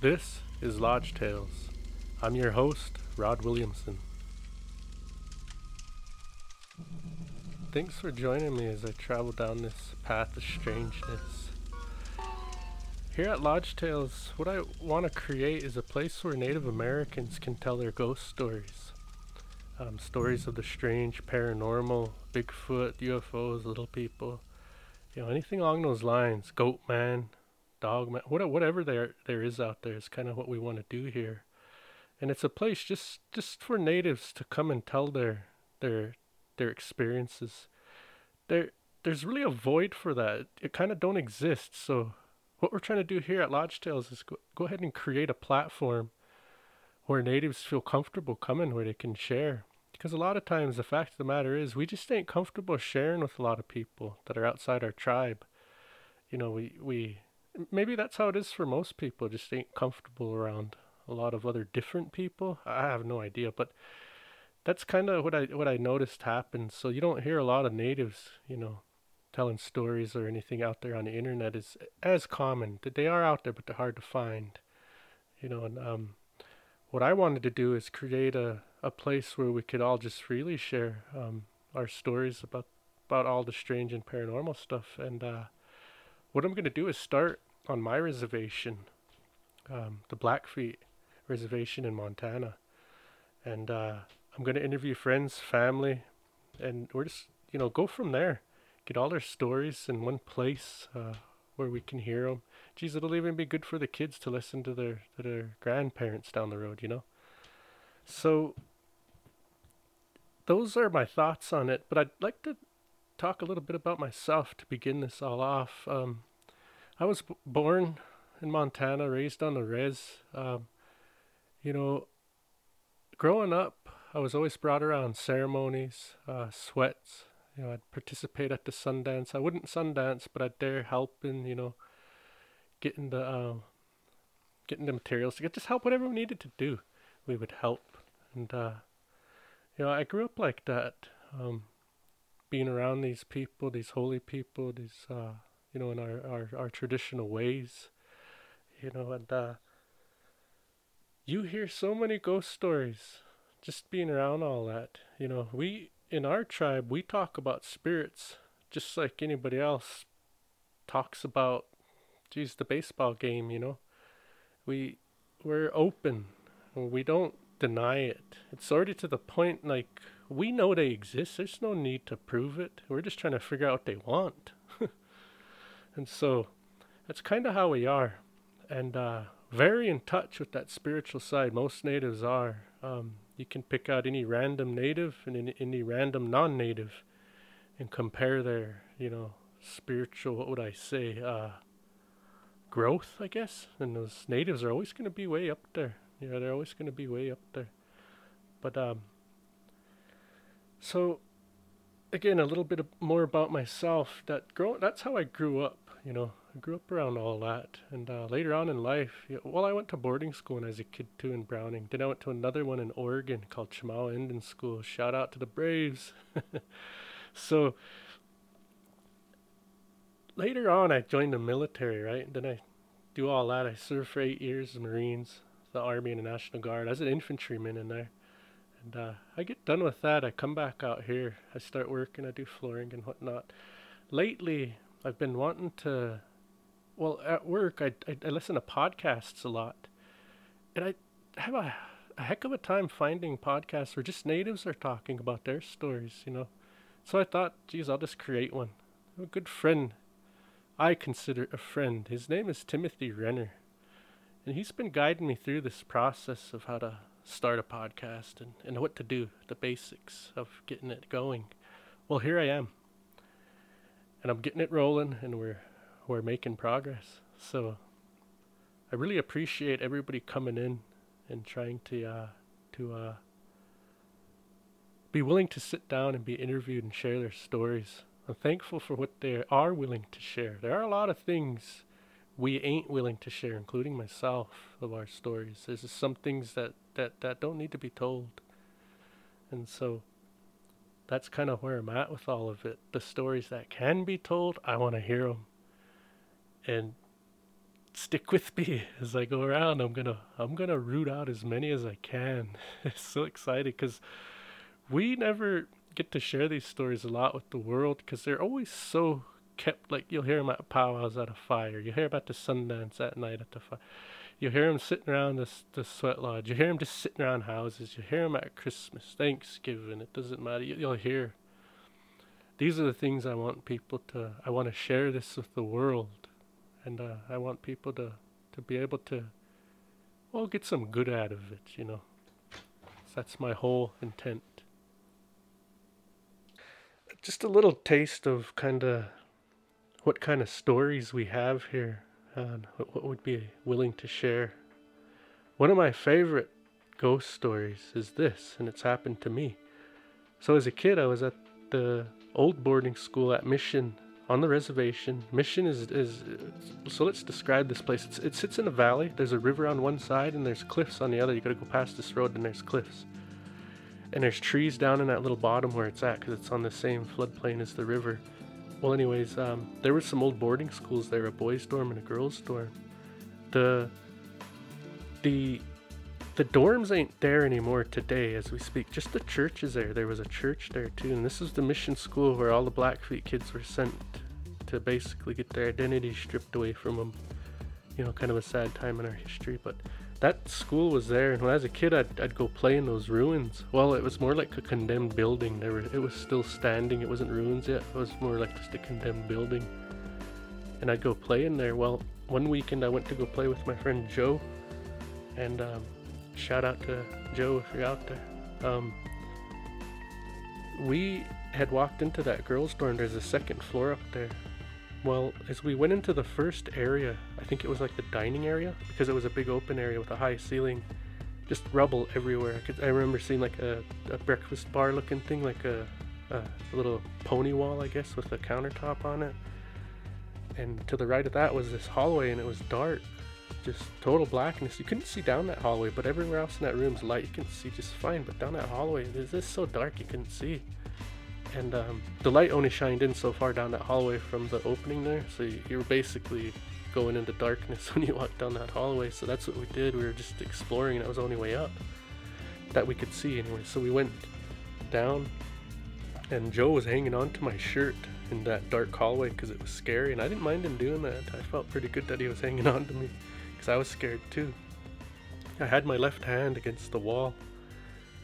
This is Lodge Tales. I'm your host, Rod Williamson. Thanks for joining me as I travel down this path of strangeness. Here at Lodge Tales, what I want to create is a place where Native Americans can tell their ghost stories. Um, stories of the strange, paranormal, Bigfoot, UFOs, little people. You know, anything along those lines. Goat man, dog man, whatever there there is out there is kind of what we want to do here. And it's a place just just for natives to come and tell their their their experiences. There there's really a void for that. It kind of don't exist. So what we're trying to do here at Lodge Tales is go, go ahead and create a platform where natives feel comfortable coming where they can share. Because a lot of times the fact of the matter is we just ain't comfortable sharing with a lot of people that are outside our tribe. You know, we we maybe that's how it is for most people, just ain't comfortable around a lot of other different people. I have no idea, but that's kind of what I what I noticed happens. So you don't hear a lot of natives, you know, telling stories or anything out there on the internet is as common. That they are out there, but they're hard to find. You know, and um, what I wanted to do is create a, a place where we could all just freely share um, our stories about about all the strange and paranormal stuff. And uh, what I'm going to do is start on my reservation, um, the Blackfeet Reservation in Montana, and uh, I'm going to interview friends, family, and we're just, you know, go from there. Get all their stories in one place uh, where we can hear them. Geez, it'll even be good for the kids to listen to their to their grandparents down the road, you know. So those are my thoughts on it, but I'd like to talk a little bit about myself to begin this all off. Um, I was born in Montana, raised on the res. Um, you know, growing up, I was always brought around ceremonies, uh, sweats. You know, I'd participate at the Sundance. I wouldn't Sundance, but I'd dare helping. You know, getting the uh, getting the materials to get just help whatever we needed to do. We would help, and uh, you know, I grew up like that. Um, being around these people, these holy people, these uh, you know, in our, our, our traditional ways, you know, and uh, you hear so many ghost stories just being around all that. You know, we in our tribe we talk about spirits just like anybody else talks about geez the baseball game, you know. We we're open. We don't deny it. It's already to the point like we know they exist. There's no need to prove it. We're just trying to figure out what they want. And so that's kind of how we are. And uh, very in touch with that spiritual side. Most natives are. Um, you can pick out any random native and any, any random non-native and compare their, you know, spiritual, what would I say, uh, growth, I guess. And those natives are always going to be way up there. Yeah, they're always going to be way up there. But, um, so, again, a little bit more about myself. That grow, that's how I grew up, you know. I grew up around all that. And uh, later on in life, you know, well, I went to boarding school when I was a kid too in Browning. Then I went to another one in Oregon called Chemawa Indian School. Shout out to the Braves. so later on, I joined the military, right? Then I do all that. I served for eight years as Marines, the Army, and the National Guard. I was an infantryman in there. And uh, I get done with that. I come back out here. I start working. I do flooring and whatnot. Lately, I've been wanting to well, at work, I, I, I listen to podcasts a lot, and I have a, a heck of a time finding podcasts where just natives are talking about their stories, you know. So I thought, geez, I'll just create one. a good friend, I consider a friend. His name is Timothy Renner, and he's been guiding me through this process of how to start a podcast and, and what to do, the basics of getting it going. Well, here I am, and I'm getting it rolling, and we're we're making progress. So I really appreciate everybody coming in and trying to uh, to uh, be willing to sit down and be interviewed and share their stories. I'm thankful for what they are willing to share. There are a lot of things we ain't willing to share, including myself, of our stories. There's some things that, that, that don't need to be told. And so that's kind of where I'm at with all of it. The stories that can be told, I want to hear them and stick with me as I go around. I'm gonna I'm gonna root out as many as I can. it's so excited because we never get to share these stories a lot with the world because they're always so kept. Like you'll hear them at powwows at a fire. You hear about the Sundance at night at the fire. You hear them sitting around the the sweat lodge. You hear them just sitting around houses. You hear them at Christmas, Thanksgiving. It doesn't matter. You, you'll hear. These are the things I want people to. I want to share this with the world and uh, I want people to to be able to well get some good out of it, you know. So that's my whole intent. Just a little taste of kind of what kind of stories we have here what would be willing to share. One of my favorite ghost stories is this, and it's happened to me. So as a kid, I was at the old boarding school at Mission on the reservation. Mission is is so let's describe this place. It's, it sits in a valley. There's a river on one side and there's cliffs on the other. You got to go past this road and there's cliffs. And there's trees down in that little bottom where it's at because it's on the same floodplain as the river. Well, anyways, um, there were some old boarding schools there, a boys' dorm and a girls' dorm. The the the dorms ain't there anymore today as we speak. Just the church is there. There was a church there too, and this is the mission school where all the Blackfeet kids were sent to basically get their identity stripped away from them. You know, kind of a sad time in our history, but that school was there, and when I was a kid, I'd, I'd go play in those ruins. Well, it was more like a condemned building. There were, it was still standing. It wasn't ruins yet. It was more like just a condemned building. And I'd go play in there. Well, one weekend I went to go play with my friend Joe, and um, shout out to Joe if you're out there. Um, we had walked into that girls' dorm. There's a second floor up there. Well, as we went into the first area, I think it was like the dining area because it was a big open area with a high ceiling, just rubble everywhere. I, I remember seeing like a, a breakfast bar looking thing, like a, a little pony wall, I guess, with a countertop on it. And to the right of that was this hallway, and it was dark just total blackness. You couldn't see down that hallway, but everywhere else in that room's light. You can see just fine, but down that hallway, it's just so dark you couldn't see. And um, the light only shined in so far down that hallway from the opening there, so you, you were basically going into darkness when you walked down that hallway. So that's what we did. We were just exploring, and it was the only way up that we could see anyway. So we went down, and Joe was hanging on to my shirt in that dark hallway because it was scary, and I didn't mind him doing that. I felt pretty good that he was hanging on to me because I was scared too. I had my left hand against the wall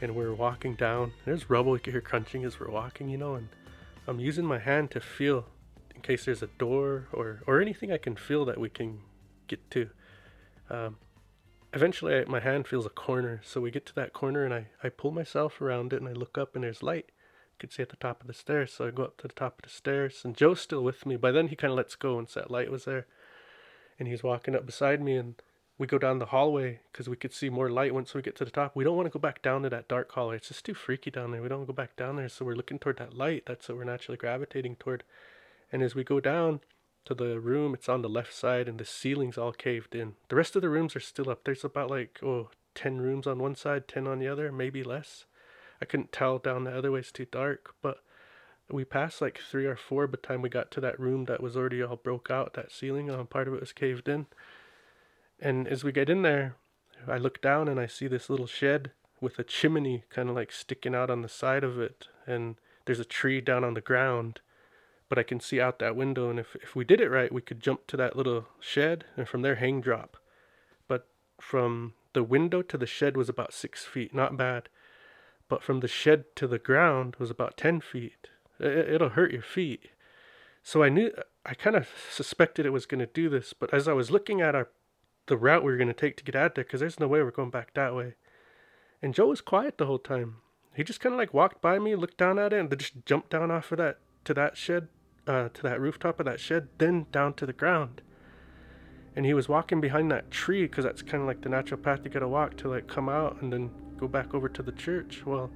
and we are walking down. There's rubble, you could hear crunching as we're walking, you know, and I'm using my hand to feel in case there's a door or, or anything I can feel that we can get to. Um, eventually, I, my hand feels a corner, so we get to that corner and I, I pull myself around it and I look up and there's light. You could see at the top of the stairs, so I go up to the top of the stairs and Joe's still with me. By then, he kind of lets go once that light was there and he's walking up beside me and we go down the hallway because we could see more light once we get to the top. We don't want to go back down to that dark hallway. It's just too freaky down there. We don't go back down there. So we're looking toward that light. That's what we're naturally gravitating toward. And as we go down to the room, it's on the left side and the ceiling's all caved in. The rest of the rooms are still up. There's about like, oh, 10 rooms on one side, 10 on the other, maybe less. I couldn't tell down the other way. It's too dark. But we passed like three or four by the time we got to that room that was already all broke out. That ceiling, um, part of it was caved in. And as we get in there, I look down and I see this little shed with a chimney kind of like sticking out on the side of it. And there's a tree down on the ground, but I can see out that window. And if, if we did it right, we could jump to that little shed and from there hang drop. But from the window to the shed was about six feet, not bad. But from the shed to the ground was about 10 feet it, will hurt your feet. So I knew, I kind of suspected it was going to do this, but as I was looking at our, the route we were going to take to get out there, because there's no way we're going back that way. And Joe was quiet the whole time. He just kind of like walked by me, looked down at it, and then just jumped down off of that to that shed, uh, to that rooftop of that shed, then down to the ground. And he was walking behind that tree because that's kind of like the natural path you gotta walk to like come out and then go back over to the church. Well,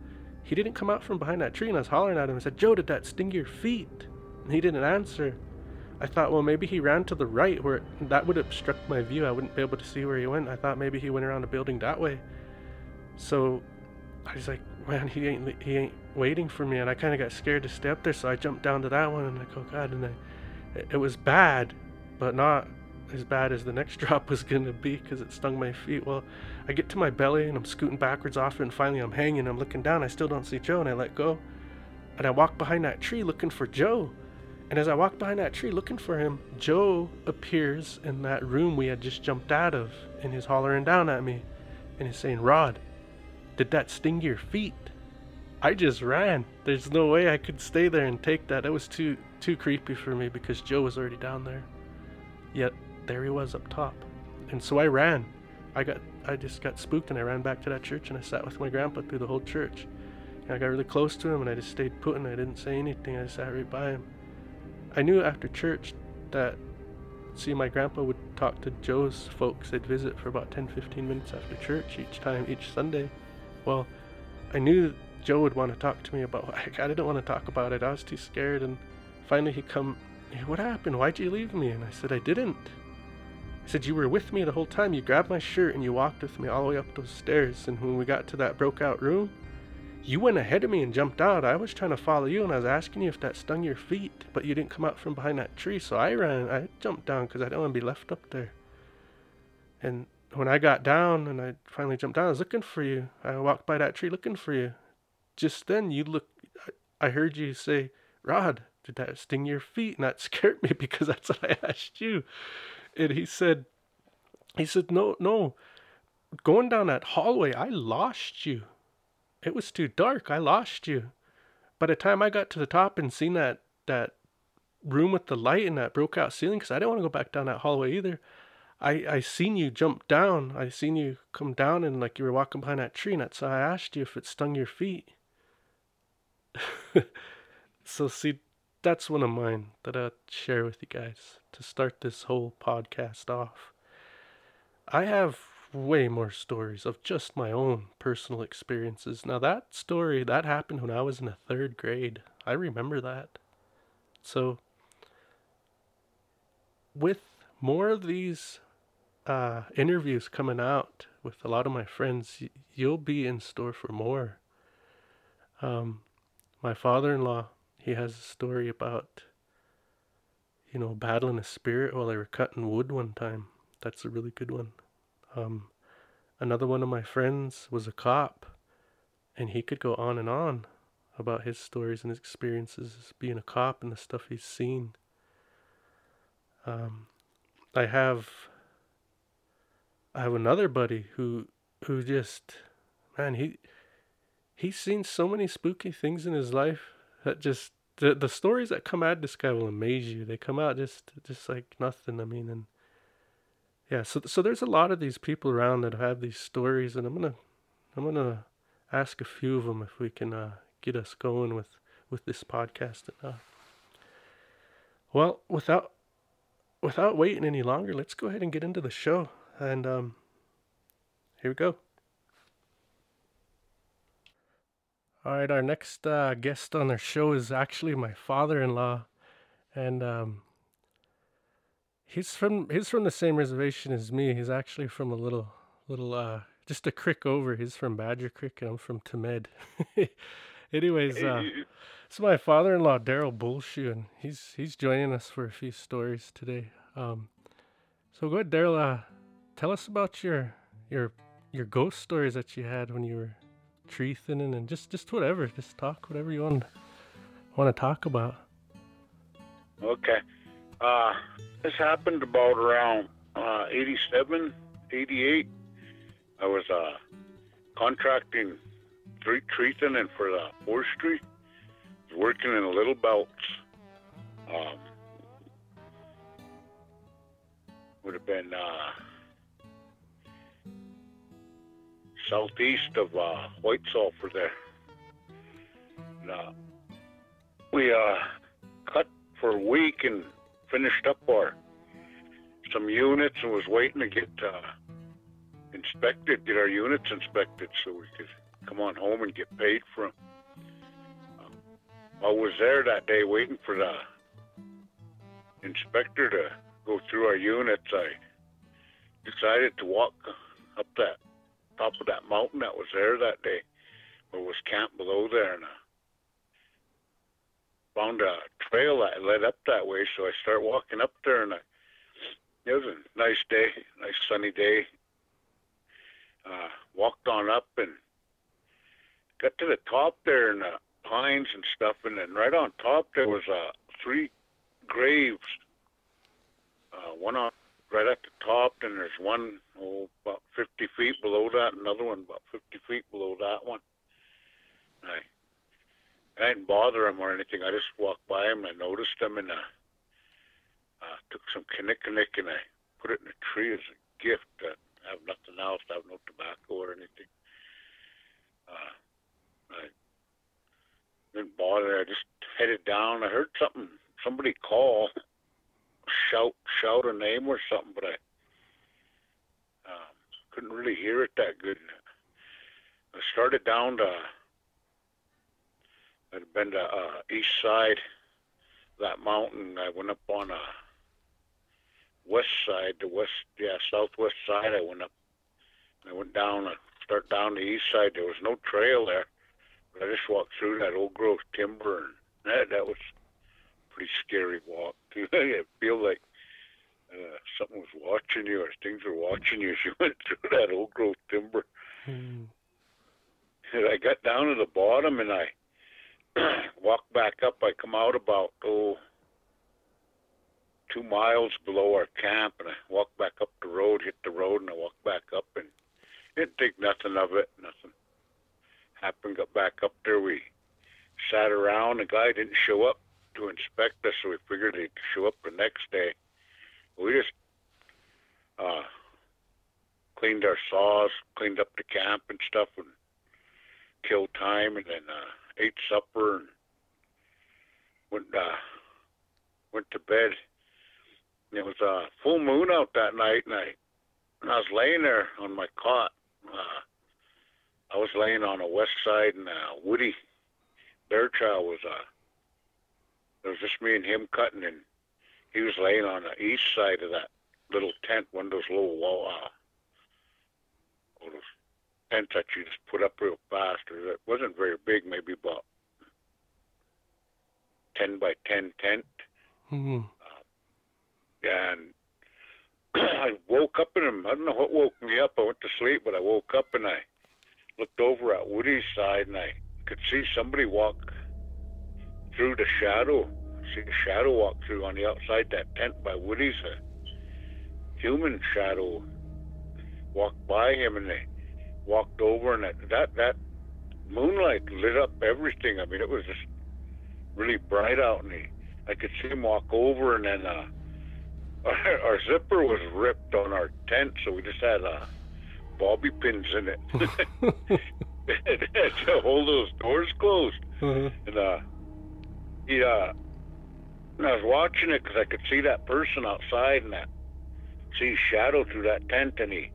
he didn't come out from behind that tree, and I was hollering at him I said, Joe, did that sting your feet? And he didn't answer. I thought, well, maybe he ran to the right where that would obstruct my view. I wouldn't be able to see where he went. I thought maybe he went around a building that way. So I was like, man, he ain't he ain't waiting for me, and I kind of got scared to stay up there. So I jumped down to that one, and I go, God, and I, it, it was bad, but not as bad as the next drop was gonna be because it stung my feet. Well, I get to my belly and I'm scooting backwards off it, and finally I'm hanging. I'm looking down. I still don't see Joe, and I let go. And I walk behind that tree looking for Joe. And as I walk behind that tree looking for him, Joe appears in that room we had just jumped out of, and he's hollering down at me, and he's saying, "Rod, did that sting your feet?" I just ran. There's no way I could stay there and take that. It was too too creepy for me because Joe was already down there. Yet there he was up top. And so I ran. I got I just got spooked and I ran back to that church and I sat with my grandpa through the whole church. And I got really close to him and I just stayed put and I didn't say anything. I sat right by him. I knew after church that see my grandpa would talk to Joe's folks. They'd visit for about 10 15 minutes after church each time each Sunday. Well, I knew Joe would want to talk to me about I I didn't want to talk about it. I was too scared and finally he come what happened? Why'd you leave me? And I said I didn't. I said, You were with me the whole time. You grabbed my shirt and you walked with me all the way up those stairs. And when we got to that broke out room, you went ahead of me and jumped out. I was trying to follow you and I was asking you if that stung your feet, but you didn't come out from behind that tree. So I ran. I jumped down because I didn't want to be left up there. And when I got down and I finally jumped down, I was looking for you. I walked by that tree looking for you. Just then, you look. I heard you say, Rod, did that sting your feet? And that scared me because that's what I asked you and he said, he said, no, no, going down that hallway, I lost you. It was too dark. I lost you. By the time I got to the top and seen that that room with the light and that broke out ceiling, because I didn't want to go back down that hallway either. I I seen you jump down. I seen you come down and like you were walking behind that tree, and that's why I asked you if it stung your feet. so see, that's one of mine that I'd share with you guys to start this whole podcast off. I have way more stories of just my own personal experiences. Now, that story, that happened when I was in the third grade. I remember that. So, with more of these uh, interviews coming out with a lot of my friends, you'll be in store for more. Um, my father in law he has a story about, you know, battling a spirit while they were cutting wood one time. That's a really good one. Um, another one of my friends was a cop, and he could go on and on about his stories and his experiences being a cop and the stuff he's seen. Um, I have I have another buddy who who just man he he's seen so many spooky things in his life that just the the stories that come out of this guy will amaze you. They come out just just like nothing. I mean, and yeah, so so there's a lot of these people around that have these stories, and I'm gonna I'm gonna ask a few of them if we can uh, get us going with with this podcast. and, Uh, well, without without waiting any longer, let's go ahead and get into the show. And um, here we go. All right, our next uh, guest on our show is actually my father-in-law, and um, he's from he's from the same reservation as me. He's actually from a little little uh, just a creek over. He's from Badger Creek, and I'm from Tamed. Anyways, uh, it's my father-in-law Darrell Bullshoe, and he's he's joining us for a few stories today. Um, so go ahead, Darrell. Uh, tell us about your your your ghost stories that you had when you were tree thinning and just just whatever. Just talk whatever you want want to talk about. Okay. Uh, this happened about around uh, 87, 88. I was uh, contracting tree thinning for the forestry. Working in the Little Belts. Um, would have been uh, southeast of uh, White Sulphur there. And, uh, we uh, cut for a week and finished up our some units and was waiting to get uh, inspected, get our units inspected so we could come on home and get paid for them. Um, I was there that day waiting for the inspector to go through our units. I decided to walk up that top of that mountain that was there that day, or was camped below there, and I found a trail that led up that way. So I start walking up there, and I, it was an day, nice sunny day. Uh, walked on up and got to the top there in the pines and stuff, and then right on top there was uh, three graves. Uh, one on right at the top, and there's one oh, about 50 feet below that, another one about 50 feet below that one. I I didn't bother him or anything. I just walked by him I noticed him and uh, uh, took some kinnikinnick and I put it in a tree as a gift. I have nothing else. I have no tobacco or anything. Uh, I didn't bother. I just headed down. I heard something, somebody call, shout, shout a name or something, but I um, couldn't really hear it that good. I started down to I'd been to uh, east side that mountain. I went up on a west side, the west, yeah, southwest side. I went up. I went down and start down the east side. There was no trail there, but I just walked through that old growth timber, and that that was a pretty scary walk too. I feel like uh, something was watching you, or things were watching you as you went through that old growth timber. Hmm. And I got down to the bottom, and I walk back up. I come out about oh two miles below our camp, and I walk back up the road, hit the road, and I walk back up, and didn't think nothing of it. Nothing happened. Got back up there. We sat around. The guy didn't show up to inspect us, so we figured he'd show up the next day. We just uh, cleaned our saws, cleaned up the camp and stuff, and killed time, and then. Uh, ate supper and went uh, went to bed. It was a full moon out that night, and I and I was laying there on my cot. Uh, I was laying on the west side, and uh, Woody Bearchild was uh, it was just me and him cutting, and he was laying on the east side of that little tent, one of those little wall, uh, those tent that you just put up real fast. It wasn't very big, maybe about 10 by 10 tent. Mm-hmm. Uh, and I woke up in him. I don't know what woke me up. I went to sleep, but I woke up and I looked over at Woody's side and I could see somebody walk through the shadow. See a shadow walk through on the outside that tent by Woody's. A human shadow walked by him and they walked over, and that that, that moonlight lit up everything. I mean, it was just really bright out, and he, I could see him walk over, and then uh, our, our zipper was ripped on our tent, so we just had uh, bobby pins in it to hold those doors closed. Uh-huh. And uh, he, uh, and I was watching it because I could see that person outside and that see shadow through that tent, and he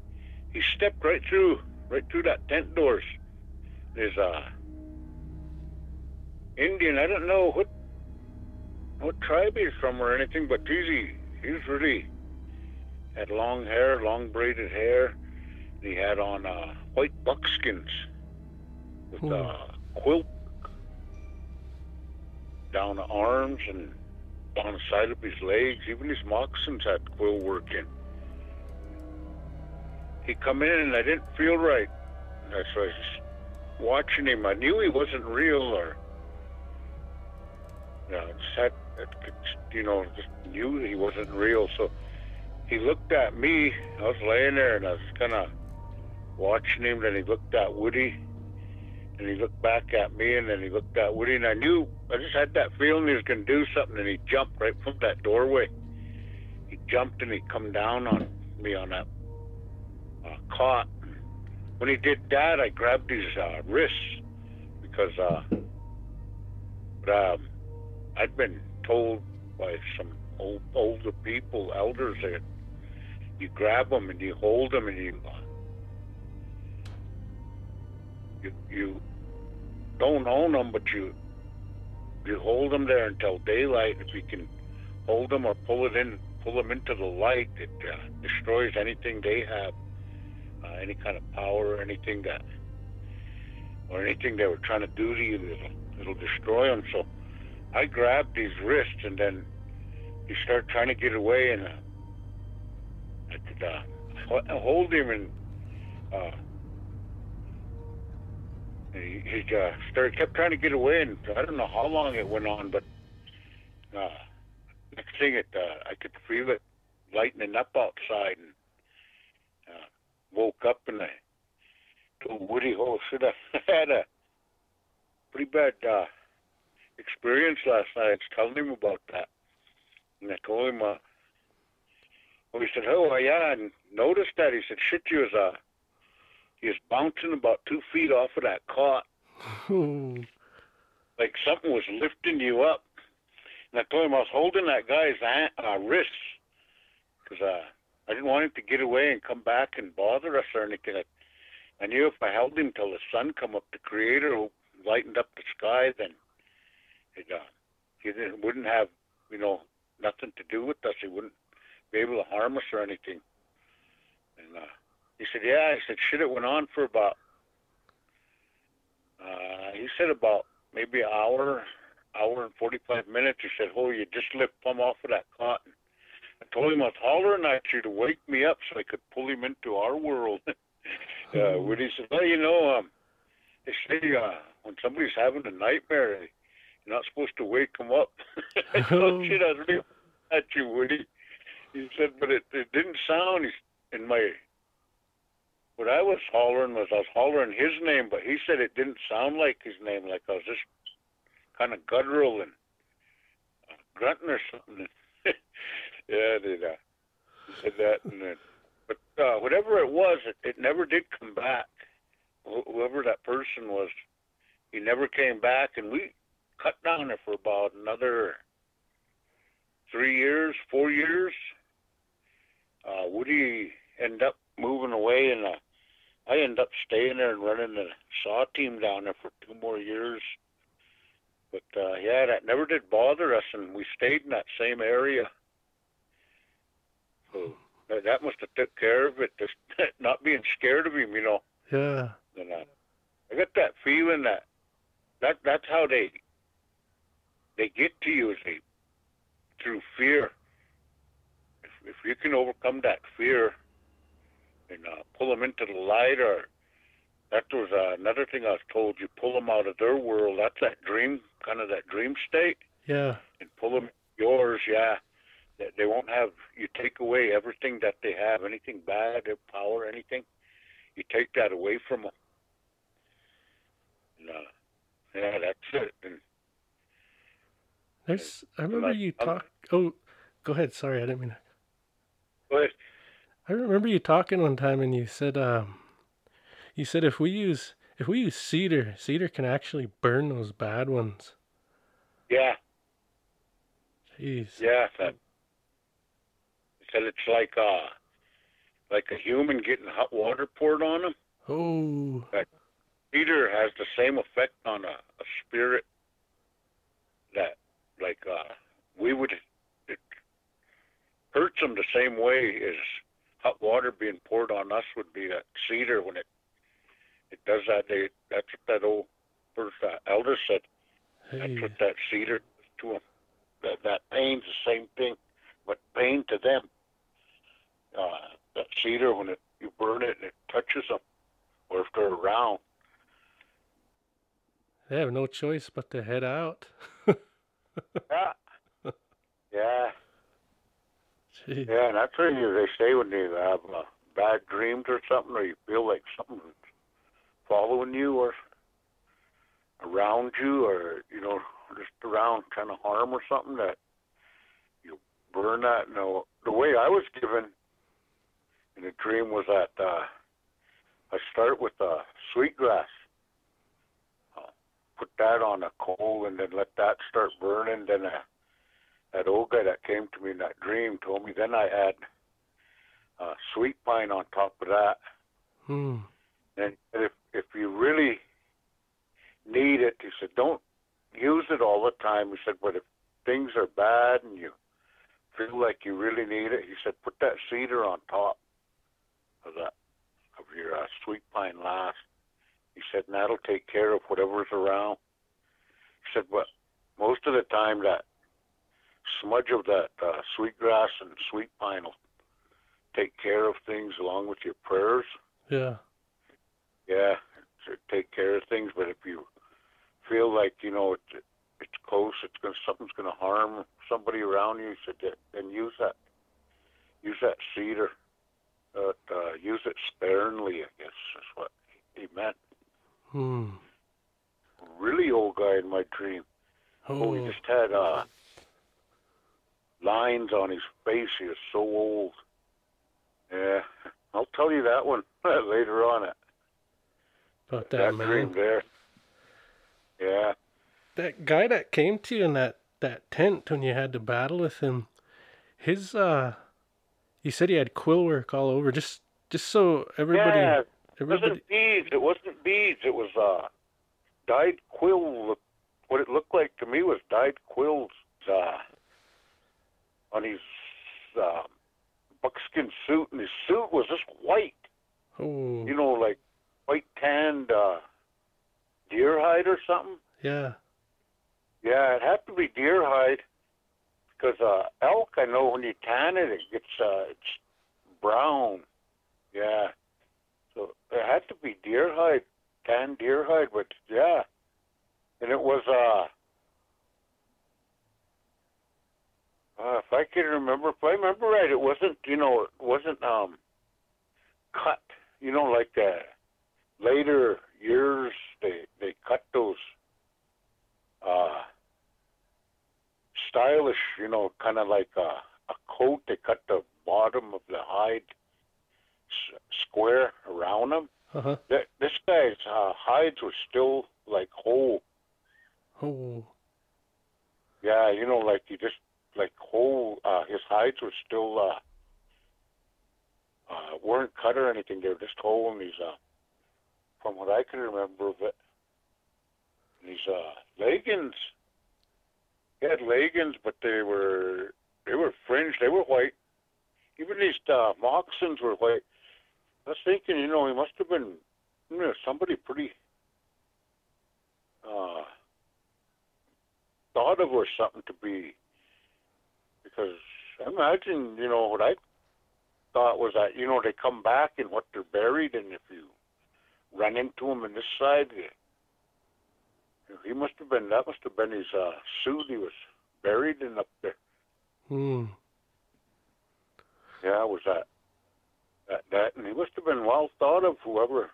he stepped right through right through that tent doors. There's a Indian. I don't know what what tribe he's from or anything, but he's he's really had long hair, long braided hair. He had on uh, white buckskins with Hmm. uh, quilt down the arms and down the side of his legs. Even his moccasins had quill work in. He come in and I didn't feel right. And I was watching him. I knew he wasn't real or I just had, you know, just knew he wasn't real. So he looked at me. I was laying there and I was kind of watching him. Then he looked at Woody, and he looked back at me, and then he looked at Woody, and I knew. I just had that feeling he was going to do something, and he jumped right from that doorway. He jumped and he come down on me on that uh, cot. When he did that, I grabbed his uh, wrists because uh, but, um, I'd been told by some old, older people, elders, that you grab them and you hold them and you you you don't own them, but you you hold them there until daylight. If you can hold them or pull it in, pull them into the light, it uh, destroys anything they have, uh, any kind of power or anything that, or anything they were trying to do to you. It'll, it'll destroy them. So I grabbed his wrists and then he started trying to get away, and uh, I could uh, hold him and uh, he, he uh, started kept trying to get away, and I don't know how long it went on, but uh, next thing it uh, I could feel it lightening up outside, and woke up and I told Woody, "Oh, should have had a pretty bad uh, experience last night." I was telling him about that, and I told him. Uh, well, he said, "Oh, yeah," and noticed that. He said, "Shit, you was uh, he was bouncing about two feet off of that cot, like something was lifting you up." And I told him I was holding that guy's hand, uh, wrists because uh, I didn't want him to get away and come back and bother us or anything. I, I knew if I held him till the sun come up, the Creator lightened up the sky, then it, uh, he didn't, wouldn't have, you know, nothing to do with us. He wouldn't be able to harm us or anything. And uh, he said, "Yeah." He said, "Shit, it went on for about." Uh, he said about maybe an hour, hour and forty-five minutes. He said, "Oh, you just lift plumb off of that cot." Told him I was hollering at you to wake me up so I could pull him into our world. uh, Woody said, "Well, you know, um, they say uh, when somebody's having a nightmare, you're not supposed to wake them up." I told shit, I was really at you, Woody. He said, but it, it didn't sound in my. What I was hollering was I was hollering his name, but he said it didn't sound like his name, like I was just kind of guttural and uh, grunting or something. Yeah, uh, he said that, and then, but uh, whatever it was, it, it never did come back. Wh- whoever that person was, he never came back, and we cut down there for about another three years, four years. Uh, Woody ended up moving away, and uh, I ended up staying there and running the saw team down there for two more years. But uh, yeah, that never did bother us, and we stayed in that same area. So that, that must have took care of it, just not being scared of him, you know. Yeah. And uh, I got that feeling that that that's how they they get to you is they through fear. If, if you can overcome that fear and uh, pull them into the light, or that was uh, another thing I was told, you pull them out of their world. That's that dream, kind of that dream state, Yeah. and pull them yours. Yeah, they, won't have. You take away everything that they have, anything bad, their power, anything. You take that away from them. And, uh, yeah, that's it. And There's. I remember like- you talk. Oh, go ahead. Sorry, I didn't mean. To. but I remember you talking one time, and you said, um, you said if we use if we use cedar, cedar can actually burn those bad ones. yeah, Jeez. Yeah, that said it's like uh like a human getting hot water poured on him. Oh. Cedar has the same effect on a, a spirit that like uh we would it hurts them the same way as hot water being poured on us would be that cedar when it it does that they that's what that old first uh, elder said that's Hey. what that cedar to them. That that pain's the same thing, but pain to them. Uh, that cedar when it you burn it and it touches them, or if they're around. They have no choice but to head out. Yeah. yeah, Jeez. yeah, and that's where you, they say when you have uh, bad dreams or something, or you feel like something's following you or around you, or you know, just around trying to harm or something that you burn that. No, the way I was given in the dream was that uh, I start with uh, sweetgrass. Uh, put that on a coal and then let that start burning. Then uh, that old guy that came to me in that dream told me. Then I add uh, sweet pine on top of that. Hmm. And if if you really need it, he said, don't use it all the time. He said, but if things are bad and you feel like you really need it, he said, put that cedar on top of that of your uh, sweet pine last. He said, and that'll take care of whatever's around. He said, but most of the time that smudge of that uh, sweet grass and sweet pine will take care of things along with your prayers. Yeah. Yeah, to take care of things. But if you feel like you know it's it's close, it's gonna something's gonna harm somebody around you, so then use that use that cedar. But uh, use it sparingly, I guess is what he meant. Hmm. Really old guy in my dream. Oh, Oh. he just had uh, lines on his face. He was so old. Yeah, I'll tell you that one later on. It About that, that, man. dream there. Yeah, That guy that came to you in that that tent when you had to battle with him, his uh, you said he had quill work all over. Just just so everybody, yeah. It wasn't beads. It wasn't beads. It was uh, dyed quill. What it looked like to me was dyed quills uh, on his uh, buckskin suit, and his suit was just white. Oh, You know, like white tanned uh, deer hide or something. yeah. Yeah, it had to be deer hide because uh, elk. I know when you tan it, it gets uh, it's brown. Yeah, so it had to be deer hide, tan deer hide. But yeah, and it was uh, uh, if I can remember, if I remember right, it wasn't you know it wasn't um cut. You know, like the later years they they cut those uh stylish, you know, kind of like a, a coat. They cut the bottom of the hide s- square around them. Uh huh. Th- This guy's uh, hides were still like whole. Oh, Yeah, you know, like you just like whole. Uh, his hides were still uh, uh, weren't cut or anything. They were just whole, and he's uh, from what I can remember of it, these uh, leggings. He had leggings, but they were they were fringed. They were white. Even these uh, moccasins were white. I was thinking, you know, he must have been you know, somebody pretty uh, thought of or something to be. Because I imagine, you know, what I thought was that, you know, they come back and what they're buried, and if you run into them in this side, he must have been, that must have been his uh, suit he was buried in up there. hmm. Yeah, was that. That, that, and he must have been well thought of, whoever.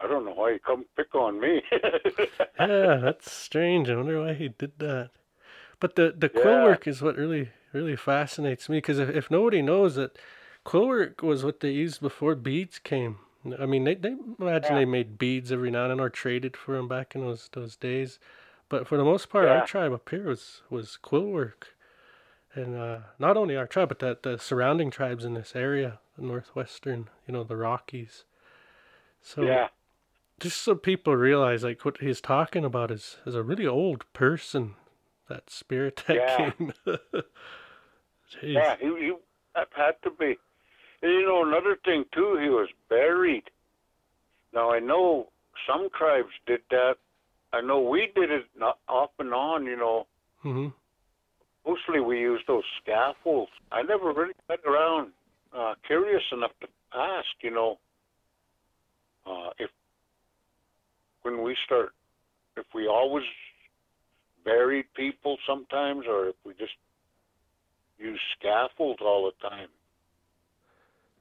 I don't know why he come pick on me. Yeah, that's strange. I wonder why he did that. But the the quill work is what really really fascinates me because if, if nobody knows that quill work was what they used before beads came. I mean, they, they imagine Yeah. they made beads every now and then or traded for them back in those those days. But for the most part, Yeah. our tribe up here was was quill work, and uh, not only our tribe, but the the surrounding tribes in this area, the northwestern, you know, the Rockies. So yeah, just so people realize like what he's talking about is is a really old person that spirit that Yeah. came yeah, he, he that had to be. And you know, another thing too, he was buried. Now I know some tribes did that. I know we did it not off and on. You know, hmm mostly we used those scaffolds. I never really got around uh, curious enough to ask. You know, uh, if when we start, if we always buried people sometimes, or if we just use scaffolds all the time.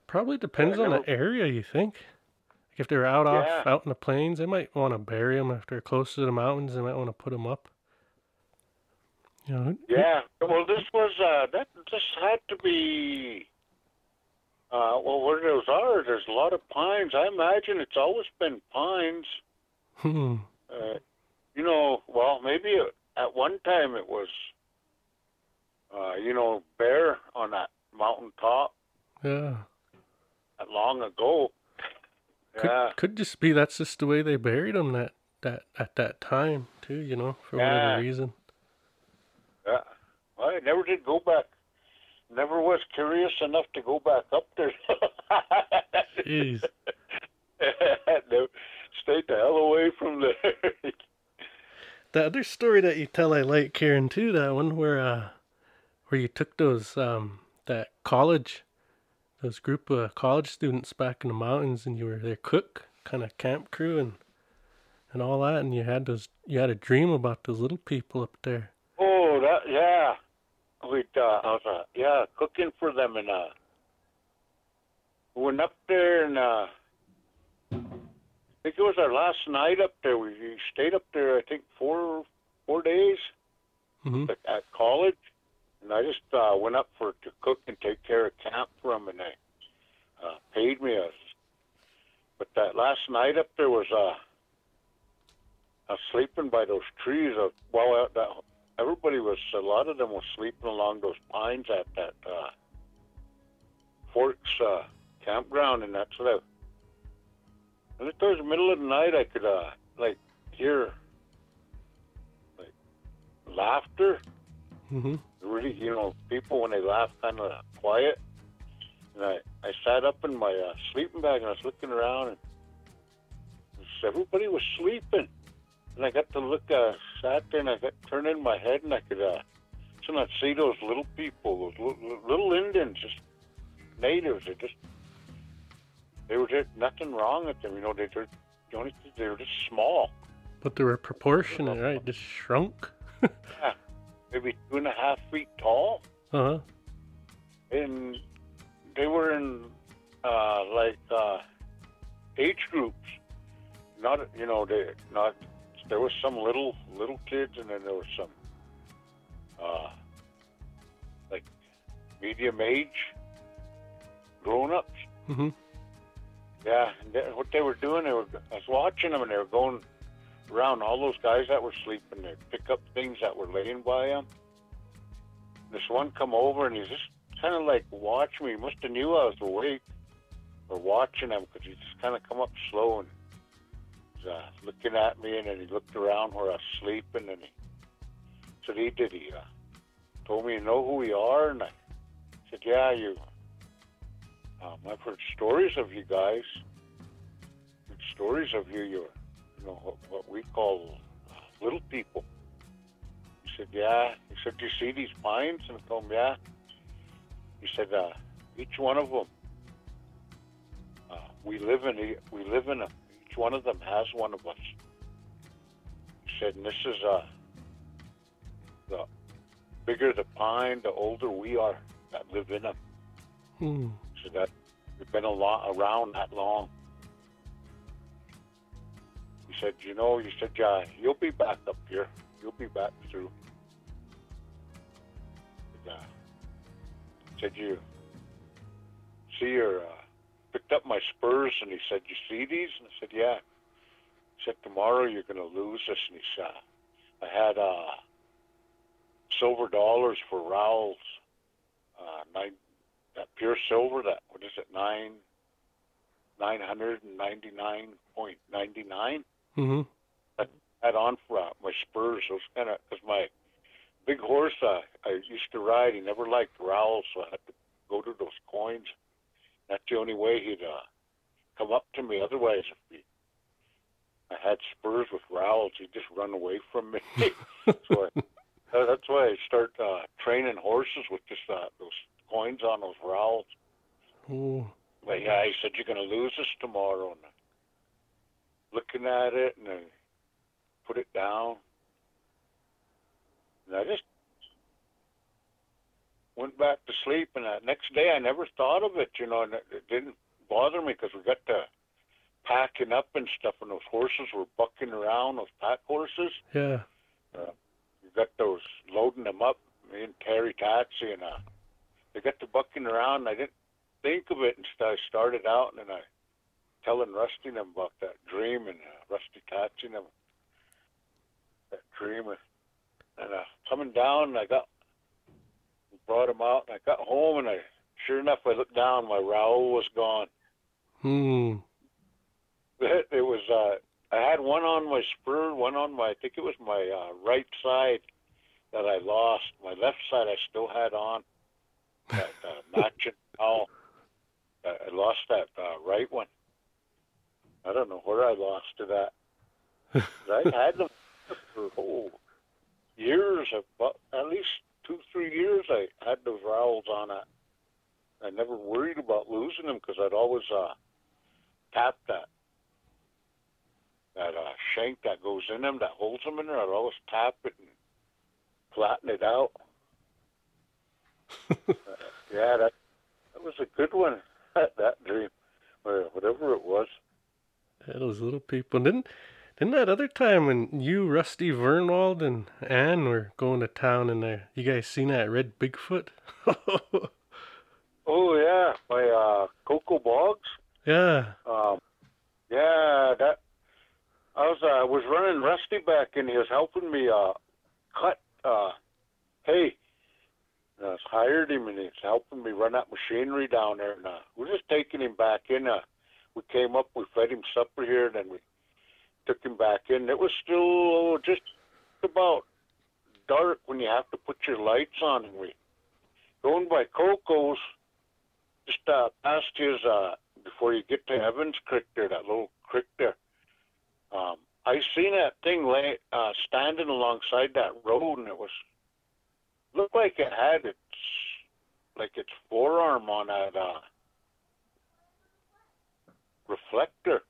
Probably depends on the area you think like if they're out off out in the plains they might want to bury them if they're close to the mountains they might want to put them up you know Yeah. Well, this was uh, that. This had to be. Uh, well, where those are, there's a lot of pines. I imagine it's always been pines. hmm Uh, you know, well, maybe at one time it was. Uh, you know, bear on that mountain top yeah long ago. could, Yeah. could just be that's just the way they buried them that that at that time too you know for Yeah. whatever reason Yeah. Well, I never did go back. Never was curious enough to go back up there. Jeez. no, stayed the hell away from there. The other story that you tell I like, Karen, too, that one where uh where you took those um that college this group of college students back in the mountains, and you were their cook, kind of camp crew, and and all that, and you had those you had a dream about those little people up there. Oh, that yeah. We uh, I was uh, yeah cooking for them and uh went up there and uh I think it was our last night up there. We, we stayed up there I think four four days hmm at, at college, and I just uh, went up for to cook and take care of camp for them, and they uh, paid me us. But that last night up there was uh, I was sleeping by those trees. Uh, well, uh, that, everybody was a lot of them was sleeping along those pines at that uh, Forks uh, campground, and that's what I. And it was middle of the night. I could uh, like hear like laughter hmm really, you know, people when they laugh kind of quiet. And I, I sat up in my uh, sleeping bag and I was looking around and everybody was sleeping. And I got to look, uh, sat there and I got turned in my head and I could, uh, so I'd see those little people, those little, little Indians, just natives. They just, they were just nothing wrong with them. You know, they were, the only they were just small. But they were proportionate, right? Just shrunk. maybe two and a half feet tall. Uh huh. and they were in uh, like uh, age groups. Not you know they not there was some little little kids and then there was some uh, like medium age grown ups. hmm Yeah, and they, what they were doing, they were I was watching them and they were going around all those guys that were sleeping. They pick up things that were laying by them. This one come over and he's just kind of like watching me. He must have knew I was awake or watching him because he just kind of come up slow and was, uh, looking at me. And then he looked around where I was sleeping and he said he did. He uh, told me, "You know who we are?" And I said, "Yeah, you." Um, I've heard stories of you guys. Good stories of you. You're you know, what, what we call little people. He said, yeah. He said, do you see these pines? And I told him, yeah. He said, uh, each one of them, uh, we live in, we live in them. Each one of them has one of us. He said, and this is, uh, the bigger the pine, the older we are that live in them. Hmm. So that we've been a lot around that long. Said, you know, he said, yeah, you'll be back up here. You'll be back through. And, uh, said, you see your, uh, picked up my spurs and he said, you see these? And I said, yeah. He said, tomorrow you're going to lose this. And he said, I had, uh, silver dollars for rowels, uh, nine, that pure silver, that, what is it, nine, 999.99 hmm I had on for uh, my spurs. Those kind of because my big horse uh, I used to ride, he never liked rowels, so I had to go to those coins. That's the only way he'd uh, come up to me. Otherwise, if he, I had spurs with rowels, he'd just run away from me. so I, uh, that's why I start uh, training horses with just uh, those coins on those rowels. Oh. But yeah, he said you're going to lose this tomorrow. And looking at it, and I put it down. And I just went back to sleep. And the next day, I never thought of it, you know, and it, it didn't bother me because we got to packing up and stuff, and those horses were bucking around, those pack horses. Yeah. We got those loading them up, me and Terry Taxi, and uh, they got to bucking around. And I didn't think of it, and I started out, and then I telling Rusty and them about that dream, and uh, Rusty and them that dream, and, and uh, coming down, and I got brought him out, and I got home, and I sure enough, I looked down, my rowel was gone. Hmm. It, it was uh, I had one on my spur, one on my I think it was my uh, right side that I lost. My left side I still had on that uh, matching rowel. I I lost that uh, right one. I don't know where I lost to that. I had them for oh, years, about at least two, three years. I had those rowels on it. I never worried about losing them because I'd always uh, tap that that uh, shank that goes in them that holds them in there. I'd always tap it and flatten it out. uh, yeah, that that was a good one. That, that dream, or whatever it was. Yeah, those little people. Didn't didn't that other time when you, Rusty Vernwald, and Anne were going to town and there, you guys seen that red Bigfoot? oh yeah, by uh, Cocoa Boggs. Yeah. Um, yeah, that I was uh, was running Rusty back and he was helping me uh, cut uh, hay. And I hired him and he's helping me run that machinery down there. And uh, we're just taking him back in. Uh, we came up, we fed him supper here, and then we took him back in. It was still just about dark when you have to put your lights on. And we going by Coco's, just uh, past his uh, before you get to Evans Creek there, that little creek there. Um, I seen that thing lay uh, standing alongside that road, and it was looked like it had its like its forearm on that uh, reflector.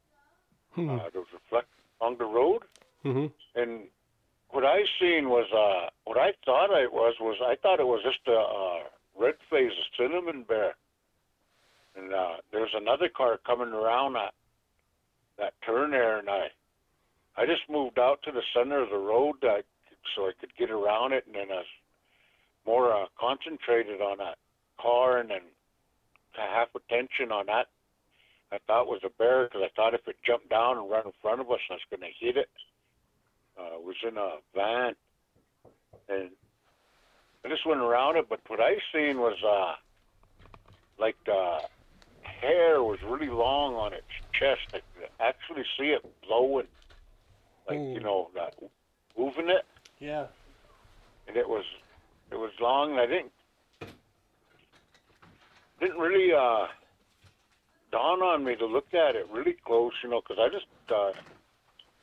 Hmm. Uh, there was reflect on the road, hmm and what I seen was uh, what I thought it was was I thought it was just a, a red faced cinnamon bear, and uh, there's another car coming around that that turn there, and I I just moved out to the center of the road that, so I could get around it, and then I was more uh, concentrated on that car, and then half attention on that. I thought was a bear because I thought if it jumped down and ran in front of us, I was going to hit it. Uh, it was in a van, and I just went around it. But what I seen was uh, like the hair was really long on its chest. I could actually see it blowing, like Ooh. you know, that moving it, Yeah. and it was it was long. And I didn't didn't really uh, dawn on me to look at it really close, you know, because I just uh,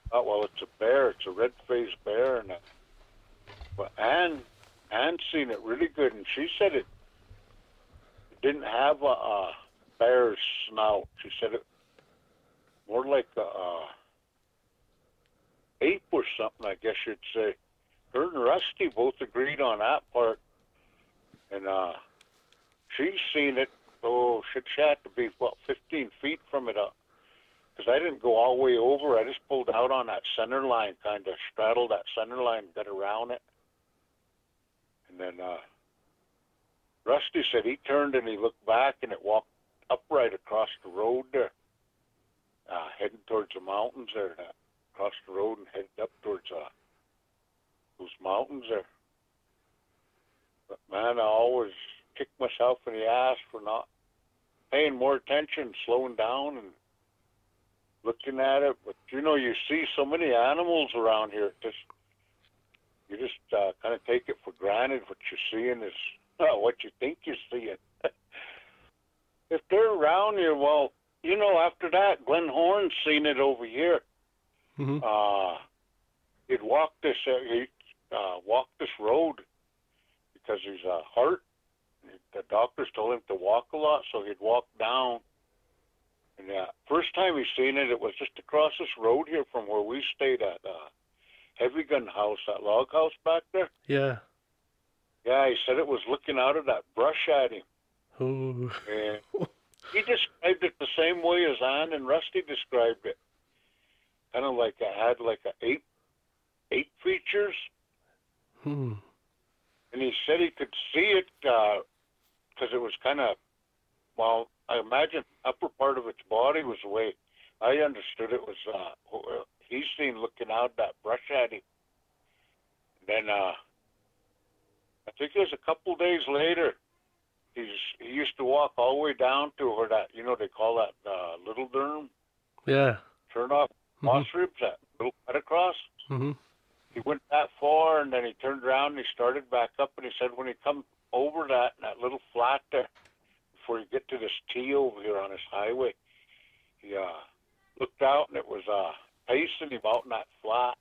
thought, well, it's a bear, it's a red-faced bear, and uh, but Anne Anne seen it really good, and she said it, didn't have a, a bear's snout. She said it more like a, uh ape or something, I guess you'd say. Her and Rusty both agreed on that part, and uh, she's seen it. Oh, she had to be what 15 feet from it up, because I didn't go all the way over. I just pulled out on that center line, kind of straddled that center line, got around it, and then uh, Rusty said he turned and he looked back, and it walked upright across the road there, uh, heading towards the mountains there. Uh, across the road and headed up towards uh, those mountains there. But man, I always kick myself in the ass for not paying more attention, slowing down, and looking at it. But you know, you see so many animals around here. Just you just uh, kind of take it for granted. What you're seeing is uh, what you think you're seeing. if they're around here, well, you know, after that, Glenn Horn seen it over here hmm uh, he'd walk this uh, he uh, walked this road because he's a heart. The doctors told him to walk a lot, so he'd walk down. And uh, first time he seen it, it was just across this road here from where we stayed at uh, Heavy Gun House, that log house back there. Yeah. Yeah, he said it was looking out of that brush at him, Ooh. and he described it the same way as Ann and Rusty described it. Kind of like it had like a ape, ape features. Hmm. and he said he could see it because it was kind of, well, I imagine upper part of its body was the way I understood it was. Uh, he's seen looking out that brush at him. Then uh, I think it was a couple days later. He's he used to walk all the way down to where that you know they call that uh, Little Durham Yeah. turn off Mhm. moss ribs that little cut across hmm he went that far and then he turned around and he started back up and he said when he come over that that little flat there before you get to this T over here on this highway, he uh looked out and it was uh pacing him out in that flat.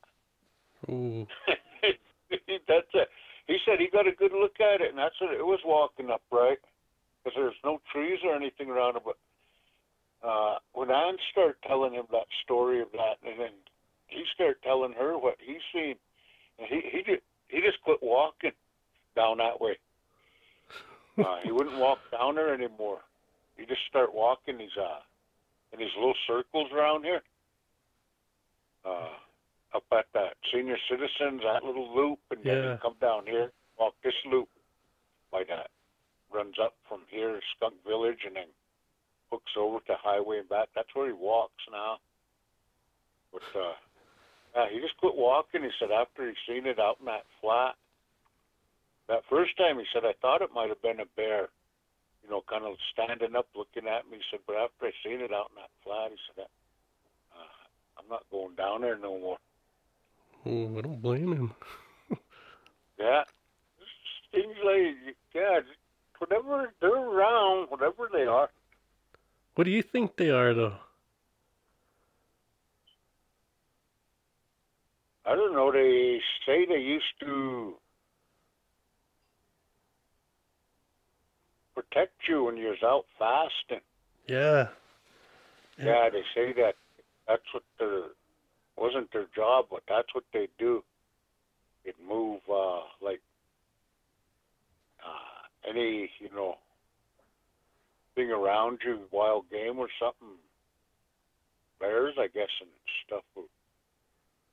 Ooh. that's it. He said he got a good look at it and that's what it was walking upright. because there's no trees or anything around it. But uh, when Ann started telling him that story of that, and then he started telling her what he's seen, and he he just he just quit walking down that way. Uh, he wouldn't walk down there anymore. He just start walking these uh in these little circles around here. Uh, up at that senior citizens, that little loop, and then Yeah. you come down here, walk this loop by that runs up from here to Skunk Village and then hooks over to highway and back. That's where he walks now. But uh yeah, he just quit walking, he said after he seen it out in that flat. That first time he said I thought it might have been a bear, you kind of standing up looking at me. He said, But after I seen it out in that flat, he said uh, I'm not going down there no more. Oh, I don't blame him. Yeah. Things like yeah, whatever they're around, whatever they are. What do you think they are, though? I don't know. They say they used to protect you when you was out fasting. Yeah. Yeah. Yeah, they say that that's what their wasn't their job, but that's what they do. They'd move uh, like uh, any you know thing around you, wild game or something. Bears, I guess, and stuff.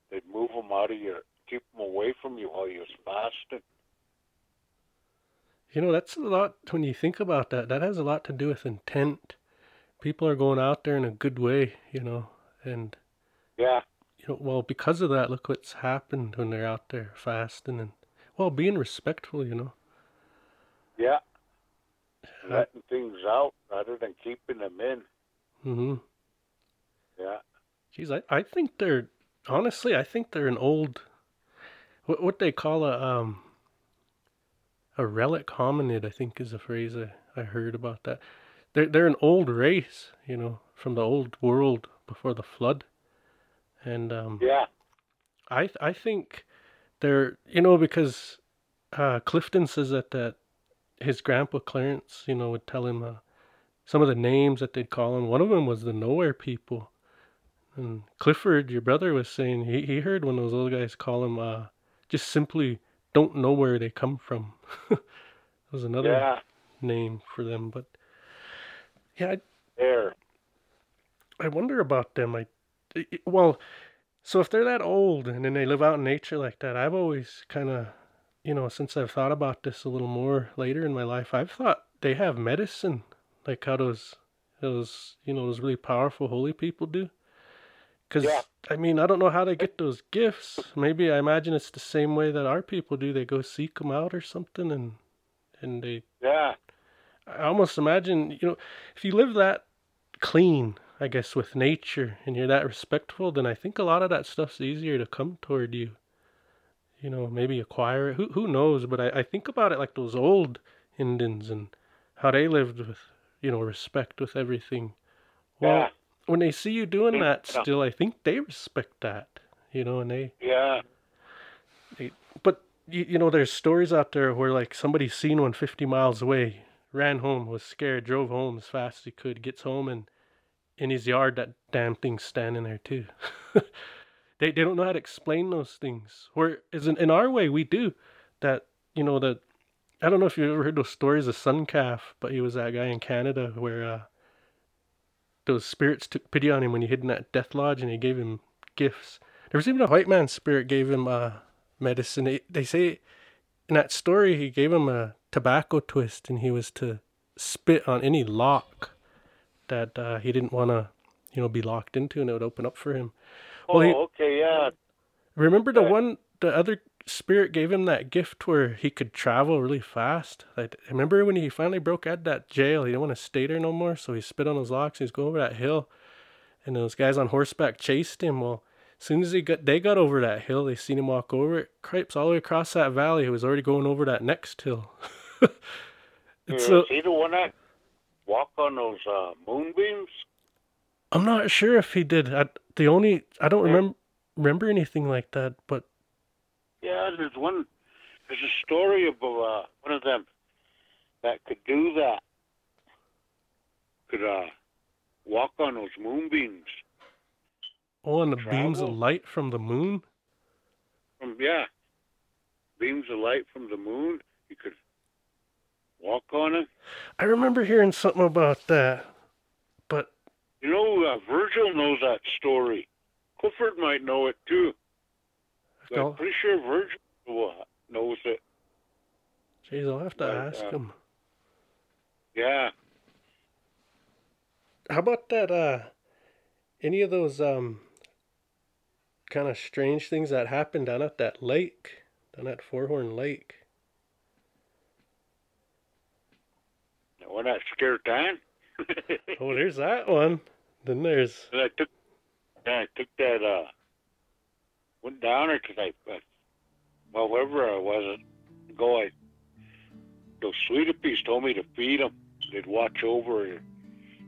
They'd move them out of your, keep them away from you while you was fasting. You know, that's a lot when you think about that. That has a lot to do with intent. People are going out there in a good way, you know, and Yeah, you know, well, because of that, look what's happened when they're out there fasting and well, being respectful, you know. yeah. Uh, Letting things out rather than keeping them in. Mm-hmm. Yeah. Geez, I, I think they're honestly, I think they're an old, what what they call a um, a relic hominid. I think is a phrase I, I heard about that. They're they're an old race, you know, from the old world before the flood, and um, Yeah. I I think they're you know because uh, Clifton says that that his grandpa Clarence you know would tell him uh, some of the names that they'd call him. One of them was the Nowhere People, and Clifford, your brother, was saying he he heard one of those old guys call him uh, just simply don't know where they come from. that was another Yeah. name for them, but yeah, I, There. I wonder about them. I, well, so if they're that old and then they live out in nature like that, I've always kind of, you know, since I've thought about this a little more later in my life, I've thought they have medicine, like how those, those, you know, those really powerful holy people do. Because Yeah. I mean, I don't know how they get those gifts. Maybe I imagine it's the same way that our people do. They go seek them out or something, and and they Yeah. I almost imagine, you know, if you live that clean, I guess, with nature and you're that respectful, then I think a lot of that stuff's easier to come toward you. You know, maybe acquire it. Who who knows? But I, I think about it like those old Indians and how they lived with, you know, respect with everything. Well, Yeah. When they see you doing Mm, that still, I think they respect that. You know, and they Yeah. but you, you know, there's stories out there where like somebody's seen one 50 miles away, ran home, was scared, drove home as fast as he could, gets home and in his yard that damn thing's standing there too. they they don't know how to explain those things. where is in, in our way we do that, you know, that I don't know if you've ever heard those stories of Sun Calf, but he was that guy in Canada where uh those spirits took pity on him when he hid in that death lodge and they gave him gifts. There was even a white man spirit gave him uh medicine. They, they say in that story he gave him a tobacco twist and he was to spit on any lock that uh, he didn't want to, you know, be locked into and it would open up for him. Oh, he- okay. Yeah. Remember the one the other spirit gave him that gift where he could travel really fast. Like remember when he finally broke out of that jail, he didn't want to stay there no more, so he spit on those locks. He was going over that hill, and those guys on horseback chased him. Well, as soon as he got they got over that hill, they seen him walk over it. Cripes all the way across that valley. He was already going over that next hill. And so Is he the one that walk on those uh, moonbeams? I'm not sure if he did. I, the only I don't Yeah. remember remember anything like that, but Yeah, there's one. There's a story about uh, one of them that could do that. could uh, walk on those moonbeams. Oh, and the beams of light from the moon? From yeah, beams of light from the moon. You could walk on it. I remember hearing something about that. But You know, uh, Virgil knows that story. Clifford might know it too. I'm pretty sure Virgil knows it. Jeez, I'll have to But, ask uh, him. Yeah. How about that? Uh, any of those um, kind of strange things that happened down at that lake, down at Fourhorn Lake? When that scared Dan. Oh, there's that one. Then there's And I took, I took that, uh, went down there 'cause I, I, well, wherever I was, go, I, those Sweetepees told me to feed them. They'd watch over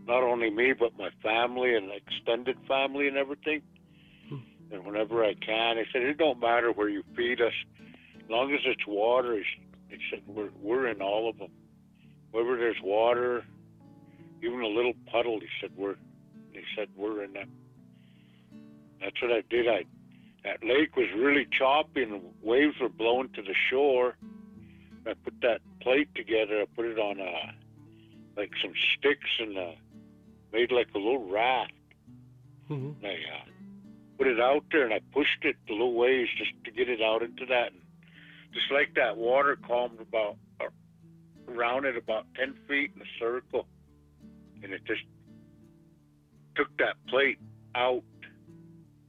not only me, but my family and extended family and everything. Hmm. And whenever I can, they said, it don't matter where you feed us, as long as it's water. They said, we're, we're in all of them. Wherever there's water, even a little puddle, he said, we're, he said, we're in that. That's what I did. I, that lake was really choppy and waves were blowing to the shore. I put that plate together. I put it on uh, like some sticks and uh, made like a little raft. Mhm. And I uh, put it out there and I pushed it the little ways just to get it out into that. And just like that, water calmed about uh, around it about ten feet in a circle, and it just took that plate out,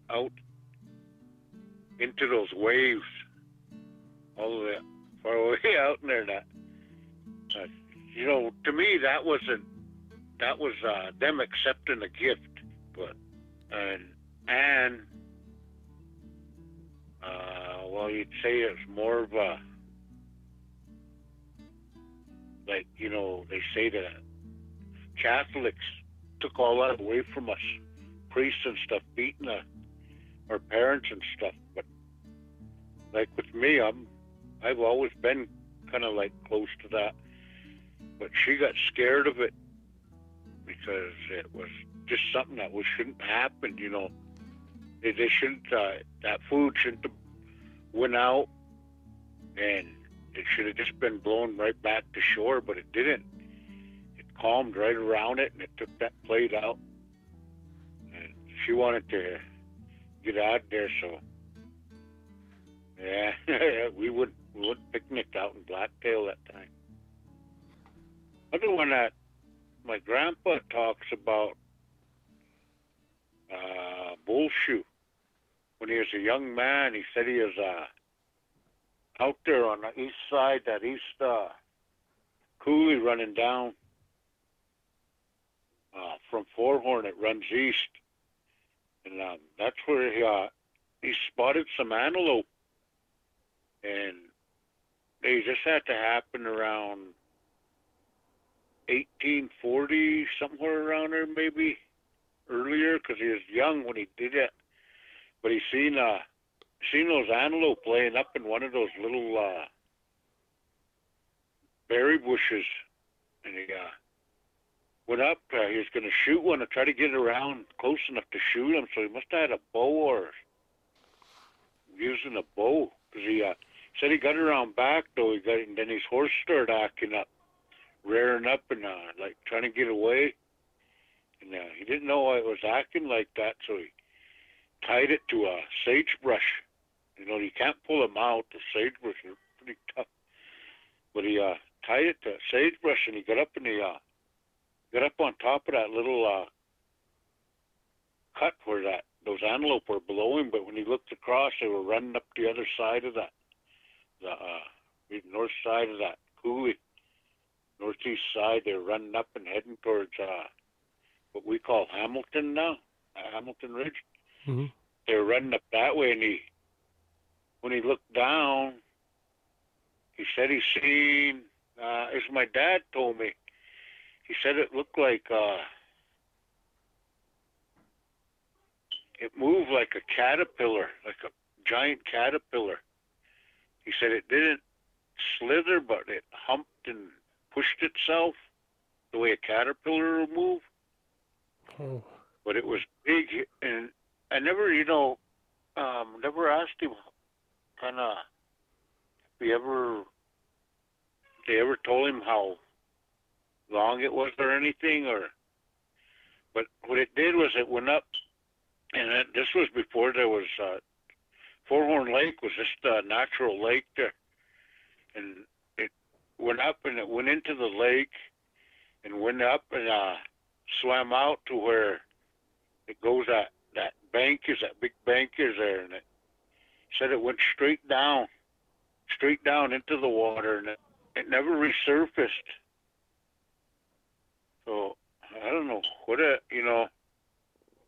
out into those waves, all the way far away out in there. That, uh, you know, to me that wasn't that was uh, them accepting a gift, but and and uh, well, you'd say it's more of a like you know they say that Catholics took all that away from us, priests and stuff, beating us, our parents and stuff. Like with me, I'm I've always been kind of like close to that. But she got scared of it because it was just something that was shouldn't happen. You know, they, they shouldn't uh, that food shouldn't have went out, and it should have just been blown right back to shore, but it didn't. It calmed right around it, and it took that plate out. And she wanted to get out there, so yeah, we would we would picnic out in Blacktail that time. Other one that my grandpa talks about uh, bullshoe. When he was a young man, he said he was uh, out there on the east side, that east uh, coulee running down uh, from Fourhorn. It runs east, and um, that's where he uh, he spotted some antelope, and they just had to happen around 1840, somewhere around there, maybe earlier, because he was young when he did it. But he seen uh seen those antelope laying up in one of those little uh berry bushes, and he uh went up. Uh, he was going to shoot one to try to get around close enough to shoot him. So he must have had a bow or using a bow because he uh, said he got around back though. He got and then his horse started acting up, rearing up and uh, like trying to get away. And uh, he didn't know why it was acting like that, so he tied it to a sagebrush. You know, you can't pull them out. The sagebrush are pretty tough. But he uh, tied it to sagebrush, and he got up and he uh, got up on top of that little uh, cut where that those antelope were below him. But when he looked across, they were running up the other side of that, the uh, north side of that coulee, northeast side. They're running up and heading towards uh, what we call Hamilton now, uh, Hamilton Ridge Mhm. They're running up that way, and he, when he looked down, he said he seen, uh, as my dad told me, he said it looked like, uh, it moved like a caterpillar, like a giant caterpillar. He said it didn't slither, but it humped and pushed itself. the way a caterpillar will move. Oh. But it was big, and I never, you know, um, never asked him, kind of, if he ever, they ever told him how long it was or anything, or. But what it did was it went up, and it, this was before there was uh, Four-Horn Lake was just a natural lake there, and it went up and it went into the lake, and went up and uh, swam out to where it goes that that bank is that big bank is there, and it said it went straight down, straight down into the water, and it, it never resurfaced. So I don't know what a you know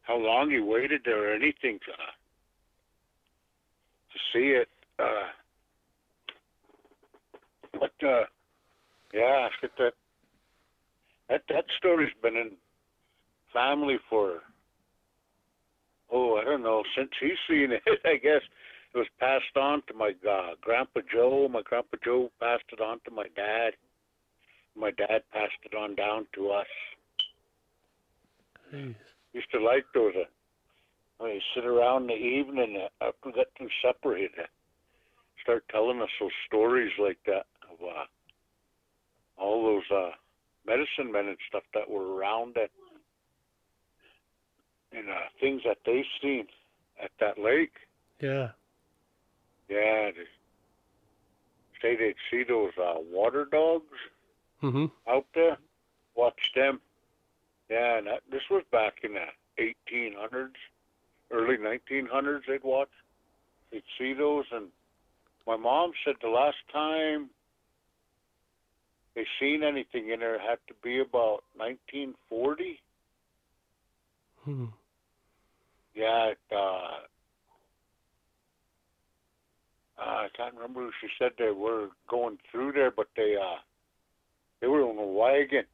how long he waited there or anything to to see it. Uh, but uh, yeah, that that that story's been in family for oh I don't know since he's seen it. I guess it was passed on to my uh, grandpa Joe. My grandpa Joe passed it on to my dad. My dad passed it on down to us. Jeez. Used to like those. Uh, you sit around in the evening uh, after we got he'd uh, start telling us those stories like that of uh, all those uh, medicine men and stuff that were around that and uh, things that they've seen at that lake. Yeah. Yeah, they say they'd see those uh, water dogs Mm-hmm. out there. Watch them. Yeah, and that, this was back in the 1800s, early 1900s. They'd watch. They'd see those, and my mom said the last time they seen anything in there had to be about 1940. Hmm. Yeah, it, uh, uh, I can't remember who she said they were going through there, but they uh, they were on a wagon.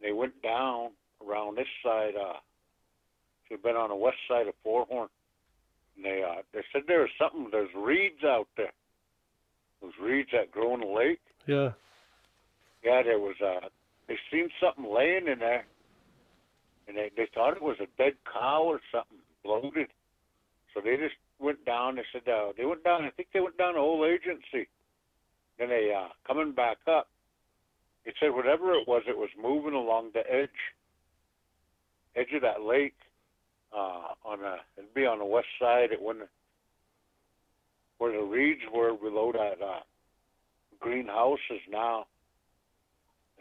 They went down around this side. Uh, they've been on the west side of Fourhorn. And they uh, they said there was something. There's reeds out there. Those reeds that grow in the lake. Yeah. Yeah, there was uh, they seen something laying in there, and they they thought it was a dead cow or something bloated. So they just went down. They said uh, they went down. I think they went down the whole agency. Then they uh, coming back up. It said whatever it was, it was moving along the edge, edge of that lake. Uh, on a, it'd be on the west side. It wouldn't where the reeds were below that uh, greenhouse is now.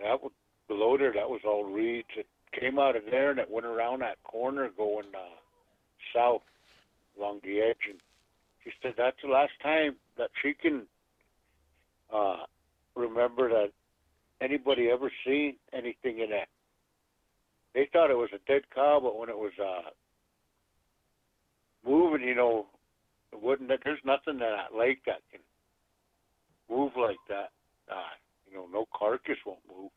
That was below there. That was all reeds. It came out of there and it went around that corner going uh, south along the edge. And she said that's the last time that she can uh, remember that anybody ever seen anything in that. They thought it was a dead cow, but when it was uh, moving, you know, it wouldn't. There's nothing in that lake that can move like that. Uh, you know, no carcass won't move.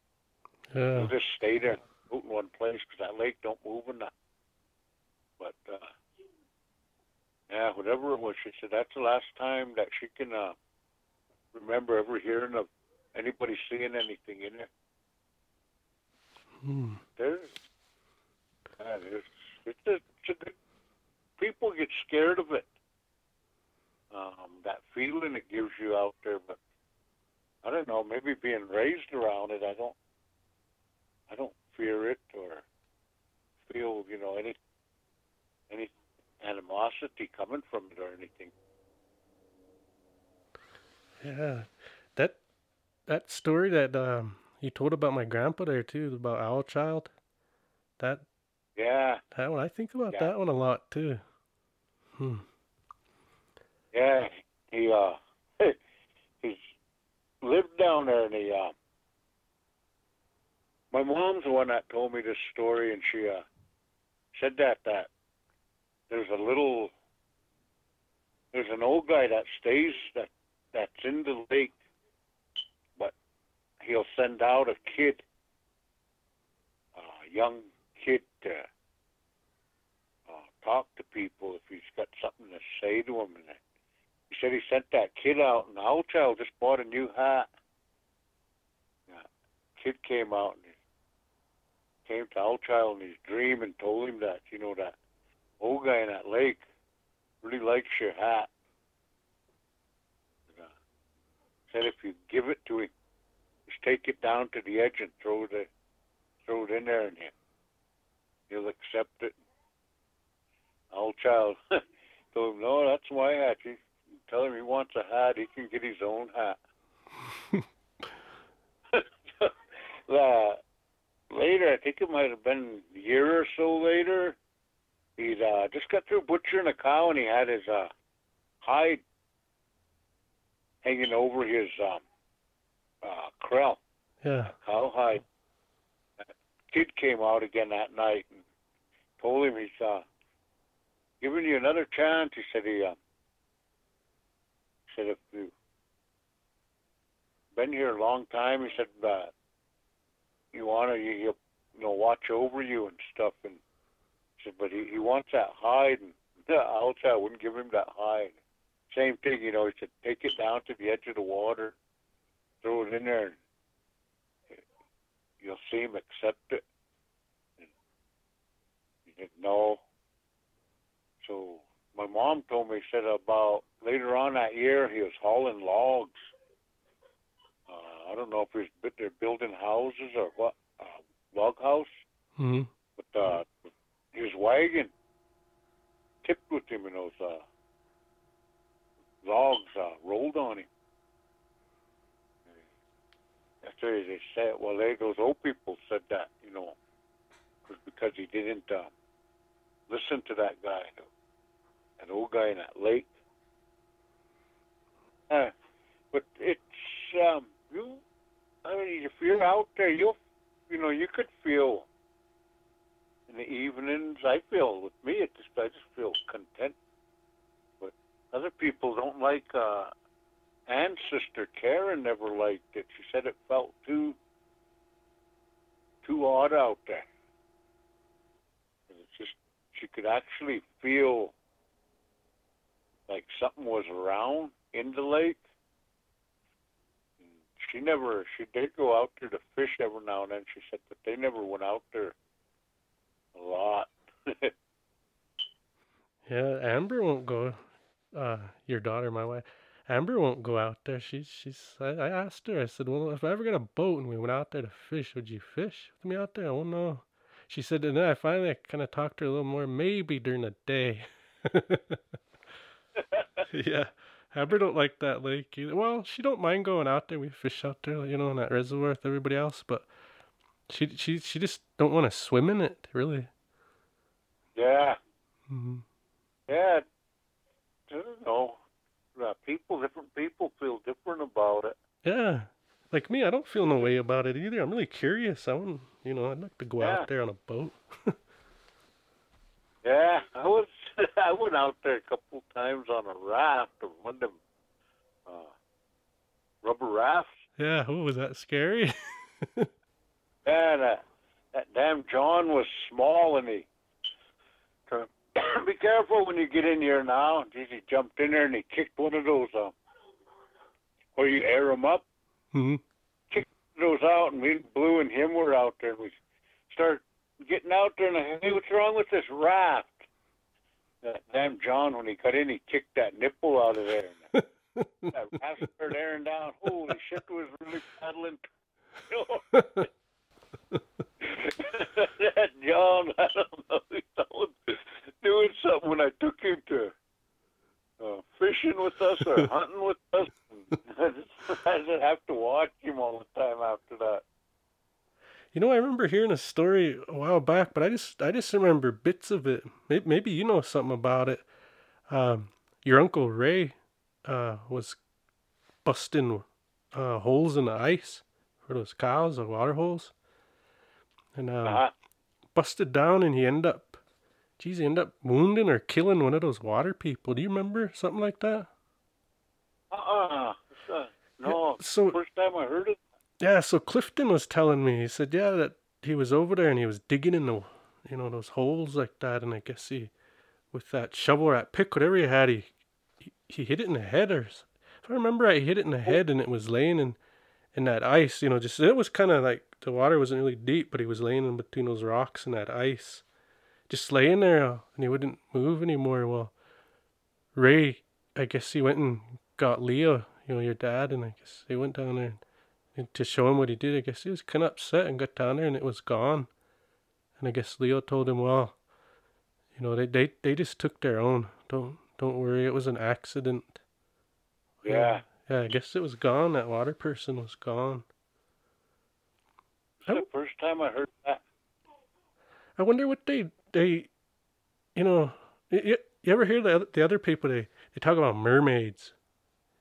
Yeah. It'll just stay there, in one place, because that lake don't move that. But uh, yeah, whatever it was, she said that's the last time that she can uh, remember ever hearing of anybody seeing anything in there. Hmm. There's, yeah, there's it's a, it's a good. People get scared of it. Um, that feeling it gives you out there, but I don't know. Maybe being raised around it, I don't. I don't fear it or feel, you know, any any animosity coming from it or anything. Yeah. That that story that um you told about my grandpa there too, about Owl Child. That Yeah, that one I think about Yeah. that one a lot too. Hmm. yeah. He uh, he's lived down there, and he uh. My mom's the one that told me this story, and she uh said that that there's a little there's an old guy that stays that that's in the lake, but he'll send out a kid, a young kid to talk to people if he's got something to say to them. And he said he sent that kid out, and Owl Child just bought a new hat. Yeah. Kid came out and came to Owl Child in his dream and told him that, you know, that old guy in that lake really likes your hat. And, said if you give it to him, just take it down to the edge and throw the throw it in there and he, he'll accept it. Owl Child told him, No, that's my hat. You tell him he wants a hat, he can get his own hat. uh, later, I think it might have been a year or so later, he'd uh, just got through butchering a cow and he had his uh, hide hanging over his um, uh, Yeah. cow hide. Kid came out again that night and told him he's uh, giving you another chance. He said he uh, said if you been here a long time, he said uh, you want to you, you know watch over you and stuff. And he said, but he, he wants that hide, and I'll tell I wouldn't give him that hide. Same thing, you know. He said take it down to the edge of the water, throw it in there, and you'll see him accept it. And he said no. So my mom told me, said about later on that year he was hauling logs. Uh, I don't know if he's they're building houses or what, uh, log house, hmm but uh, his wagon tipped with him and those uh, logs uh, rolled on him. That's why they said. Well, they those old people said that, you know, was because he didn't uh, listen to that guy, that old guy in that lake. Uh, but it's um, you. I mean, if you're out there, you'll, you know, you could feel in the evenings. I feel with me, it just I just feel content. But other people don't like. uh and sister Karen never liked it. She said it felt too too odd out there. It's just she could actually feel like something was around in the lake. She never she did go out there to fish every now and then, she said, but they never went out there a lot. Yeah, Amber won't go. Uh, your daughter, my wife, Amber won't go out there. She's she's. I, I asked her. I said, "Well, if I ever got a boat and we went out there to fish, would you fish with me out there?" Oh no. She said, and then I finally kind of talked to her a little more, maybe during the day. yeah, Amber don't like that lake either. Well, she don't mind going out there. We fish out there, you know, in that reservoir with everybody else, but she she she just don't want to swim in it, really. yeah. hmm Yeah, I don't know. Uh, people, different people feel different about it. Yeah. Like me, I don't feel no way about it either. I'm really curious. I want, you know, I'd like to go Yeah. out there on a boat. Yeah, I was. I went out there a couple times on a raft, or one of them uh, rubber rafts. Yeah. Oh, was that scary? And uh, that damn John was small, and he. Turned, be careful when you get in here now. Geez, he jumped in there and he kicked one of those. Uh, where you air them up. hmm Kicked those out, and me, and Blue, and him were out there, and we started getting out there, and I hey, what's wrong with this raft? That damn John, when he got in, he kicked that nipple out of there. That raft started airing down. Holy shit, it was really paddling. that John, I don't know, he was doing something when I took him to uh, fishing with us or hunting with us. I just, I just have to watch him all the time after that. You know, I remember hearing a story a while back, but I just, I just remember bits of it. Maybe, maybe you know something about it. Um, your uncle Ray, uh, was busting, uh, holes in the ice for those cows, the water holes, and um, Uh-huh. busted down, and he ended up, geez, he ended up wounding or killing one of those water people. Do you remember something like that? Uh-uh. Uh, no, So first time I heard it. Yeah, so Clifton was telling me, he said, yeah, that he was over there and he was digging in the, you know, those holes like that, and I guess he, with that shovel or that pick, whatever he had, he, he, he hit it in the head, or if I remember right, he hit it in the head and it was laying in, in that ice, you know, just, it was kind of like the water wasn't really deep, but he was laying in between those rocks and that ice, just laying there, uh, and he wouldn't move anymore. Well, Ray, I guess he went and got Leo, you know, your dad, and I guess they went down there and, and to show him what he did. I guess he was kind of upset and got down there, and it was gone. And I guess Leo told him, well, you know, they they they just took their own. Don't don't worry, it was an accident. Yeah. Yeah, I guess it was gone. That water person was gone. It's the first time I heard that. I wonder what they they, you know, you, you ever hear the other, the other people they they talk about mermaids.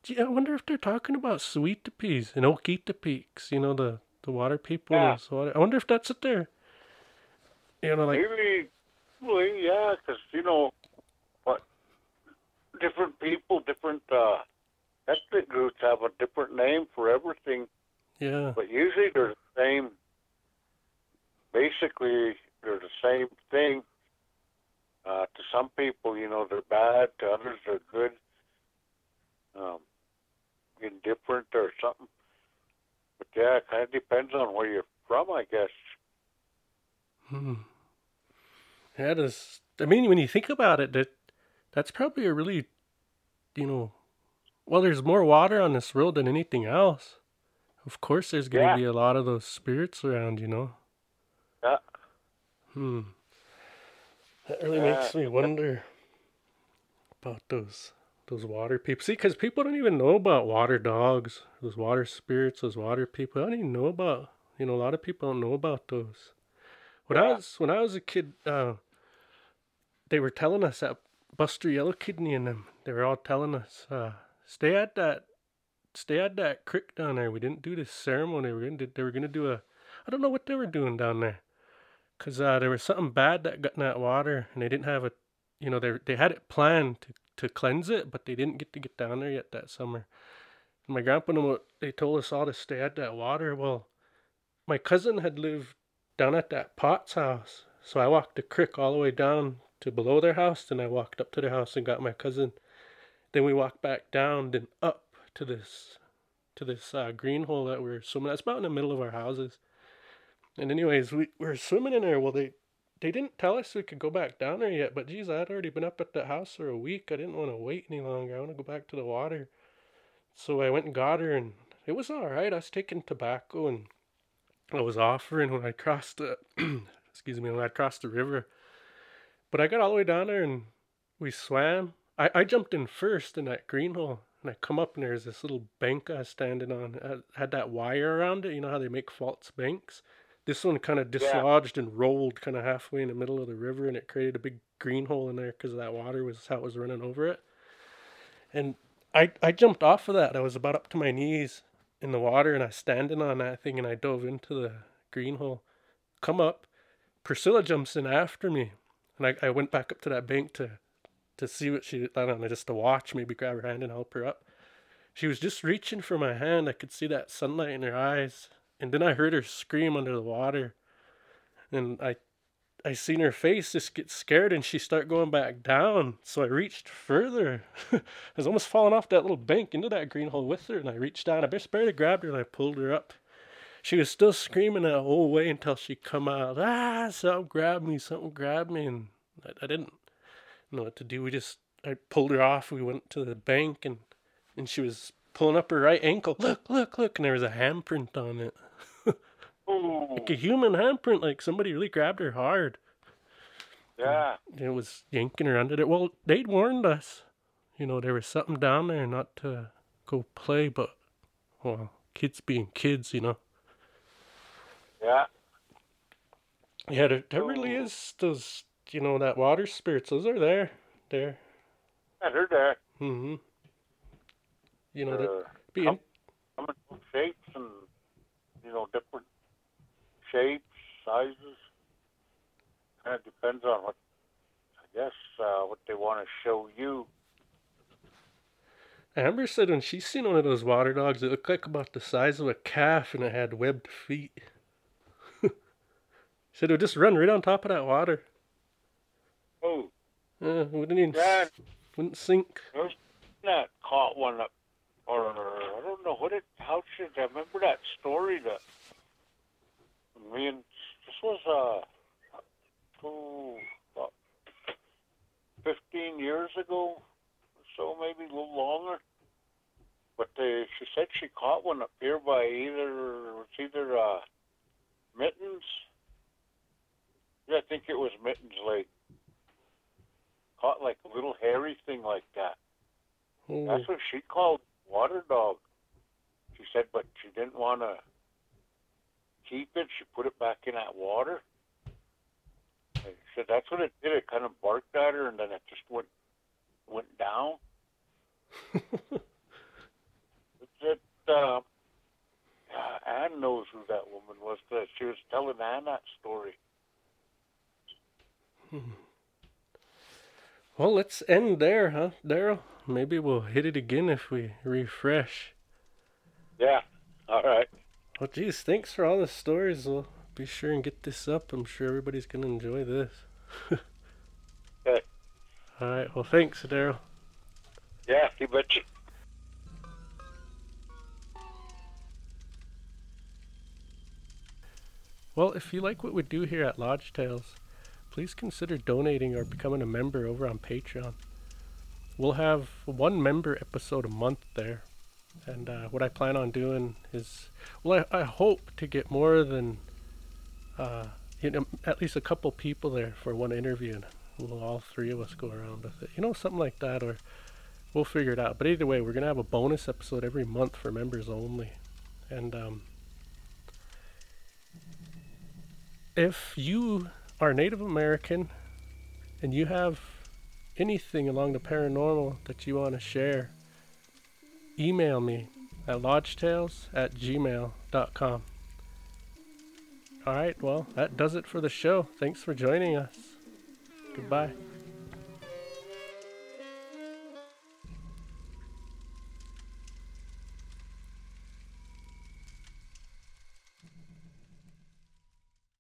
Gee, I wonder if they're talking about Sweetapes and Okeetapeeks. You know the the water people. Yeah. on. I wonder if that's it they're. You know, like Maybe, well, yeah, because you know, what different people, different uh, ethnic groups have a different name for everything, yeah, but usually they're the same. Basically, they're the same thing. Uh, to some people, you know, they're bad. To others, they're good. Um, indifferent or something. But yeah, it kind of depends on where you're from, I guess. hmm. Yeah, does. I mean, when you think about it, that that's probably a really, you know, well, there's more water on this world than anything else. Of course, there's going to Yeah. be a lot of those spirits around, you know. Yeah. Hmm. That really Yeah. makes me wonder about those those water people. See, because people don't even know about water dogs, those water spirits, those water people. I don't even know about. You know, a lot of people don't know about those. When I was when I was a kid, uh, they were telling us that Buster Yellow Kidney and them. They were all telling us, uh, stay at that, stay at that creek down there. We didn't do this ceremony. We were gonna, they were gonna do a, I don't know what they were doing down there, cause uh, there was something bad that got in that water, and they didn't have a, you know, they they had it planned to to cleanse it, but they didn't get to get down there yet that summer. And my grandpa and they told us all to stay at that water. Well, my cousin had lived down at that Potts house. So I walked the creek all the way down to below their house, then I walked up to their house and got my cousin. Then we walked back down, then up to this to this uh, green hole that we were swimming. That's about in the middle of our houses. And anyways, we, we were swimming in there. Well, they they didn't tell us we could go back down there yet. But geez, I had already been up at the house for a week. I didn't want to wait any longer. I want to go back to the water. So I went and got her, and it was all right. I was taking tobacco and I was offering when I crossed the excuse me when I crossed the river. But I got all the way down there and we swam. I, I jumped in first in that green hole and I come up and there's this little bank I was standing on. It had that wire around it. You know how they make false banks? This one kind of dislodged and rolled kind of halfway in the middle of the river and it created a big green hole in there because that water was how it was running over it. And I, I jumped off of that. I was about up to my knees in the water and I was standing on that thing and I dove into the green hole. Come up. Priscilla jumps in after me. And I, I went back up to that bank to to see what she I don't know, just to watch, maybe grab her hand and help her up. She was just reaching for my hand. I could see that sunlight in her eyes. And then I heard her scream under the water. And I I seen her face just get scared and she start going back down. So I reached further. I was almost falling off that little bank into that green hole with her and I reached down. I just barely grabbed her and I pulled her up. She was still screaming that whole way until she come out. Ah, something grabbed me, something grabbed me and I, I didn't know what to do. We just I pulled her off. We went to the bank and and she was pulling up her right ankle. Look, look, look, and there was a handprint on it. Ooh, Like a human handprint, like somebody really grabbed her hard. yeah. It was yanking her under it. Well, they'd warned us. You know, there was something down there not to go play, but well, kids being kids, you know. Yeah. Yeah, there, there really is those you know, that water spirits, those are there. There. I heard that. Mm-hmm. You know, that be come- coming from shapes and you know different shapes, sizes. Kind of depends on what I guess uh, what they want to show you. Amber said when she seen one of those water dogs, it looked like about the size of a calf and it had webbed feet. said it would just run right on top of that water. Oh, Uh, wouldn't even yeah, wouldn't sink. that caught one up, or I don't know what it. How should I remember that story that Me and this was uh, two, about fifteen years ago, or so maybe a little longer. But they, she said she caught one up here by either it's either uh, Mittens. Yeah, I think it was Mittens Lake. Caught like a little hairy thing like that. Oh, That's what she called water dog. She said, but she didn't want to keep it. She put it back in that water. And she said that's what it did. It kind of barked at her, and then it just went went down. It, uh, Ann knows who that woman was. 'cause she was telling Ann that story. well, let's end there, huh, Darrell? Maybe we'll hit it again if we refresh. Yeah. All right. Well, geez, thanks for all the stories. We'll be sure and get this up. I'm sure everybody's gonna enjoy this. Okay. All right. Well, thanks, Darrell. Yeah, you betcha. Well, if you like what we do here at Lodge Tales, please consider donating or becoming a member over on Patreon. We'll have one member episode a month there. And uh, what I plan on doing is, well, I, I hope to get more than, uh, you know, at least a couple people there for one interview, and we'll all three of us go around with it. You know, something like that, or we'll figure it out. But either way, we're gonna have a bonus episode every month for members only, and um, if you are Native American and you have anything along the paranormal that you want to share, email me at lodgetales at gmail.com. Alright, well, that does it for the show. Thanks for joining us. Goodbye.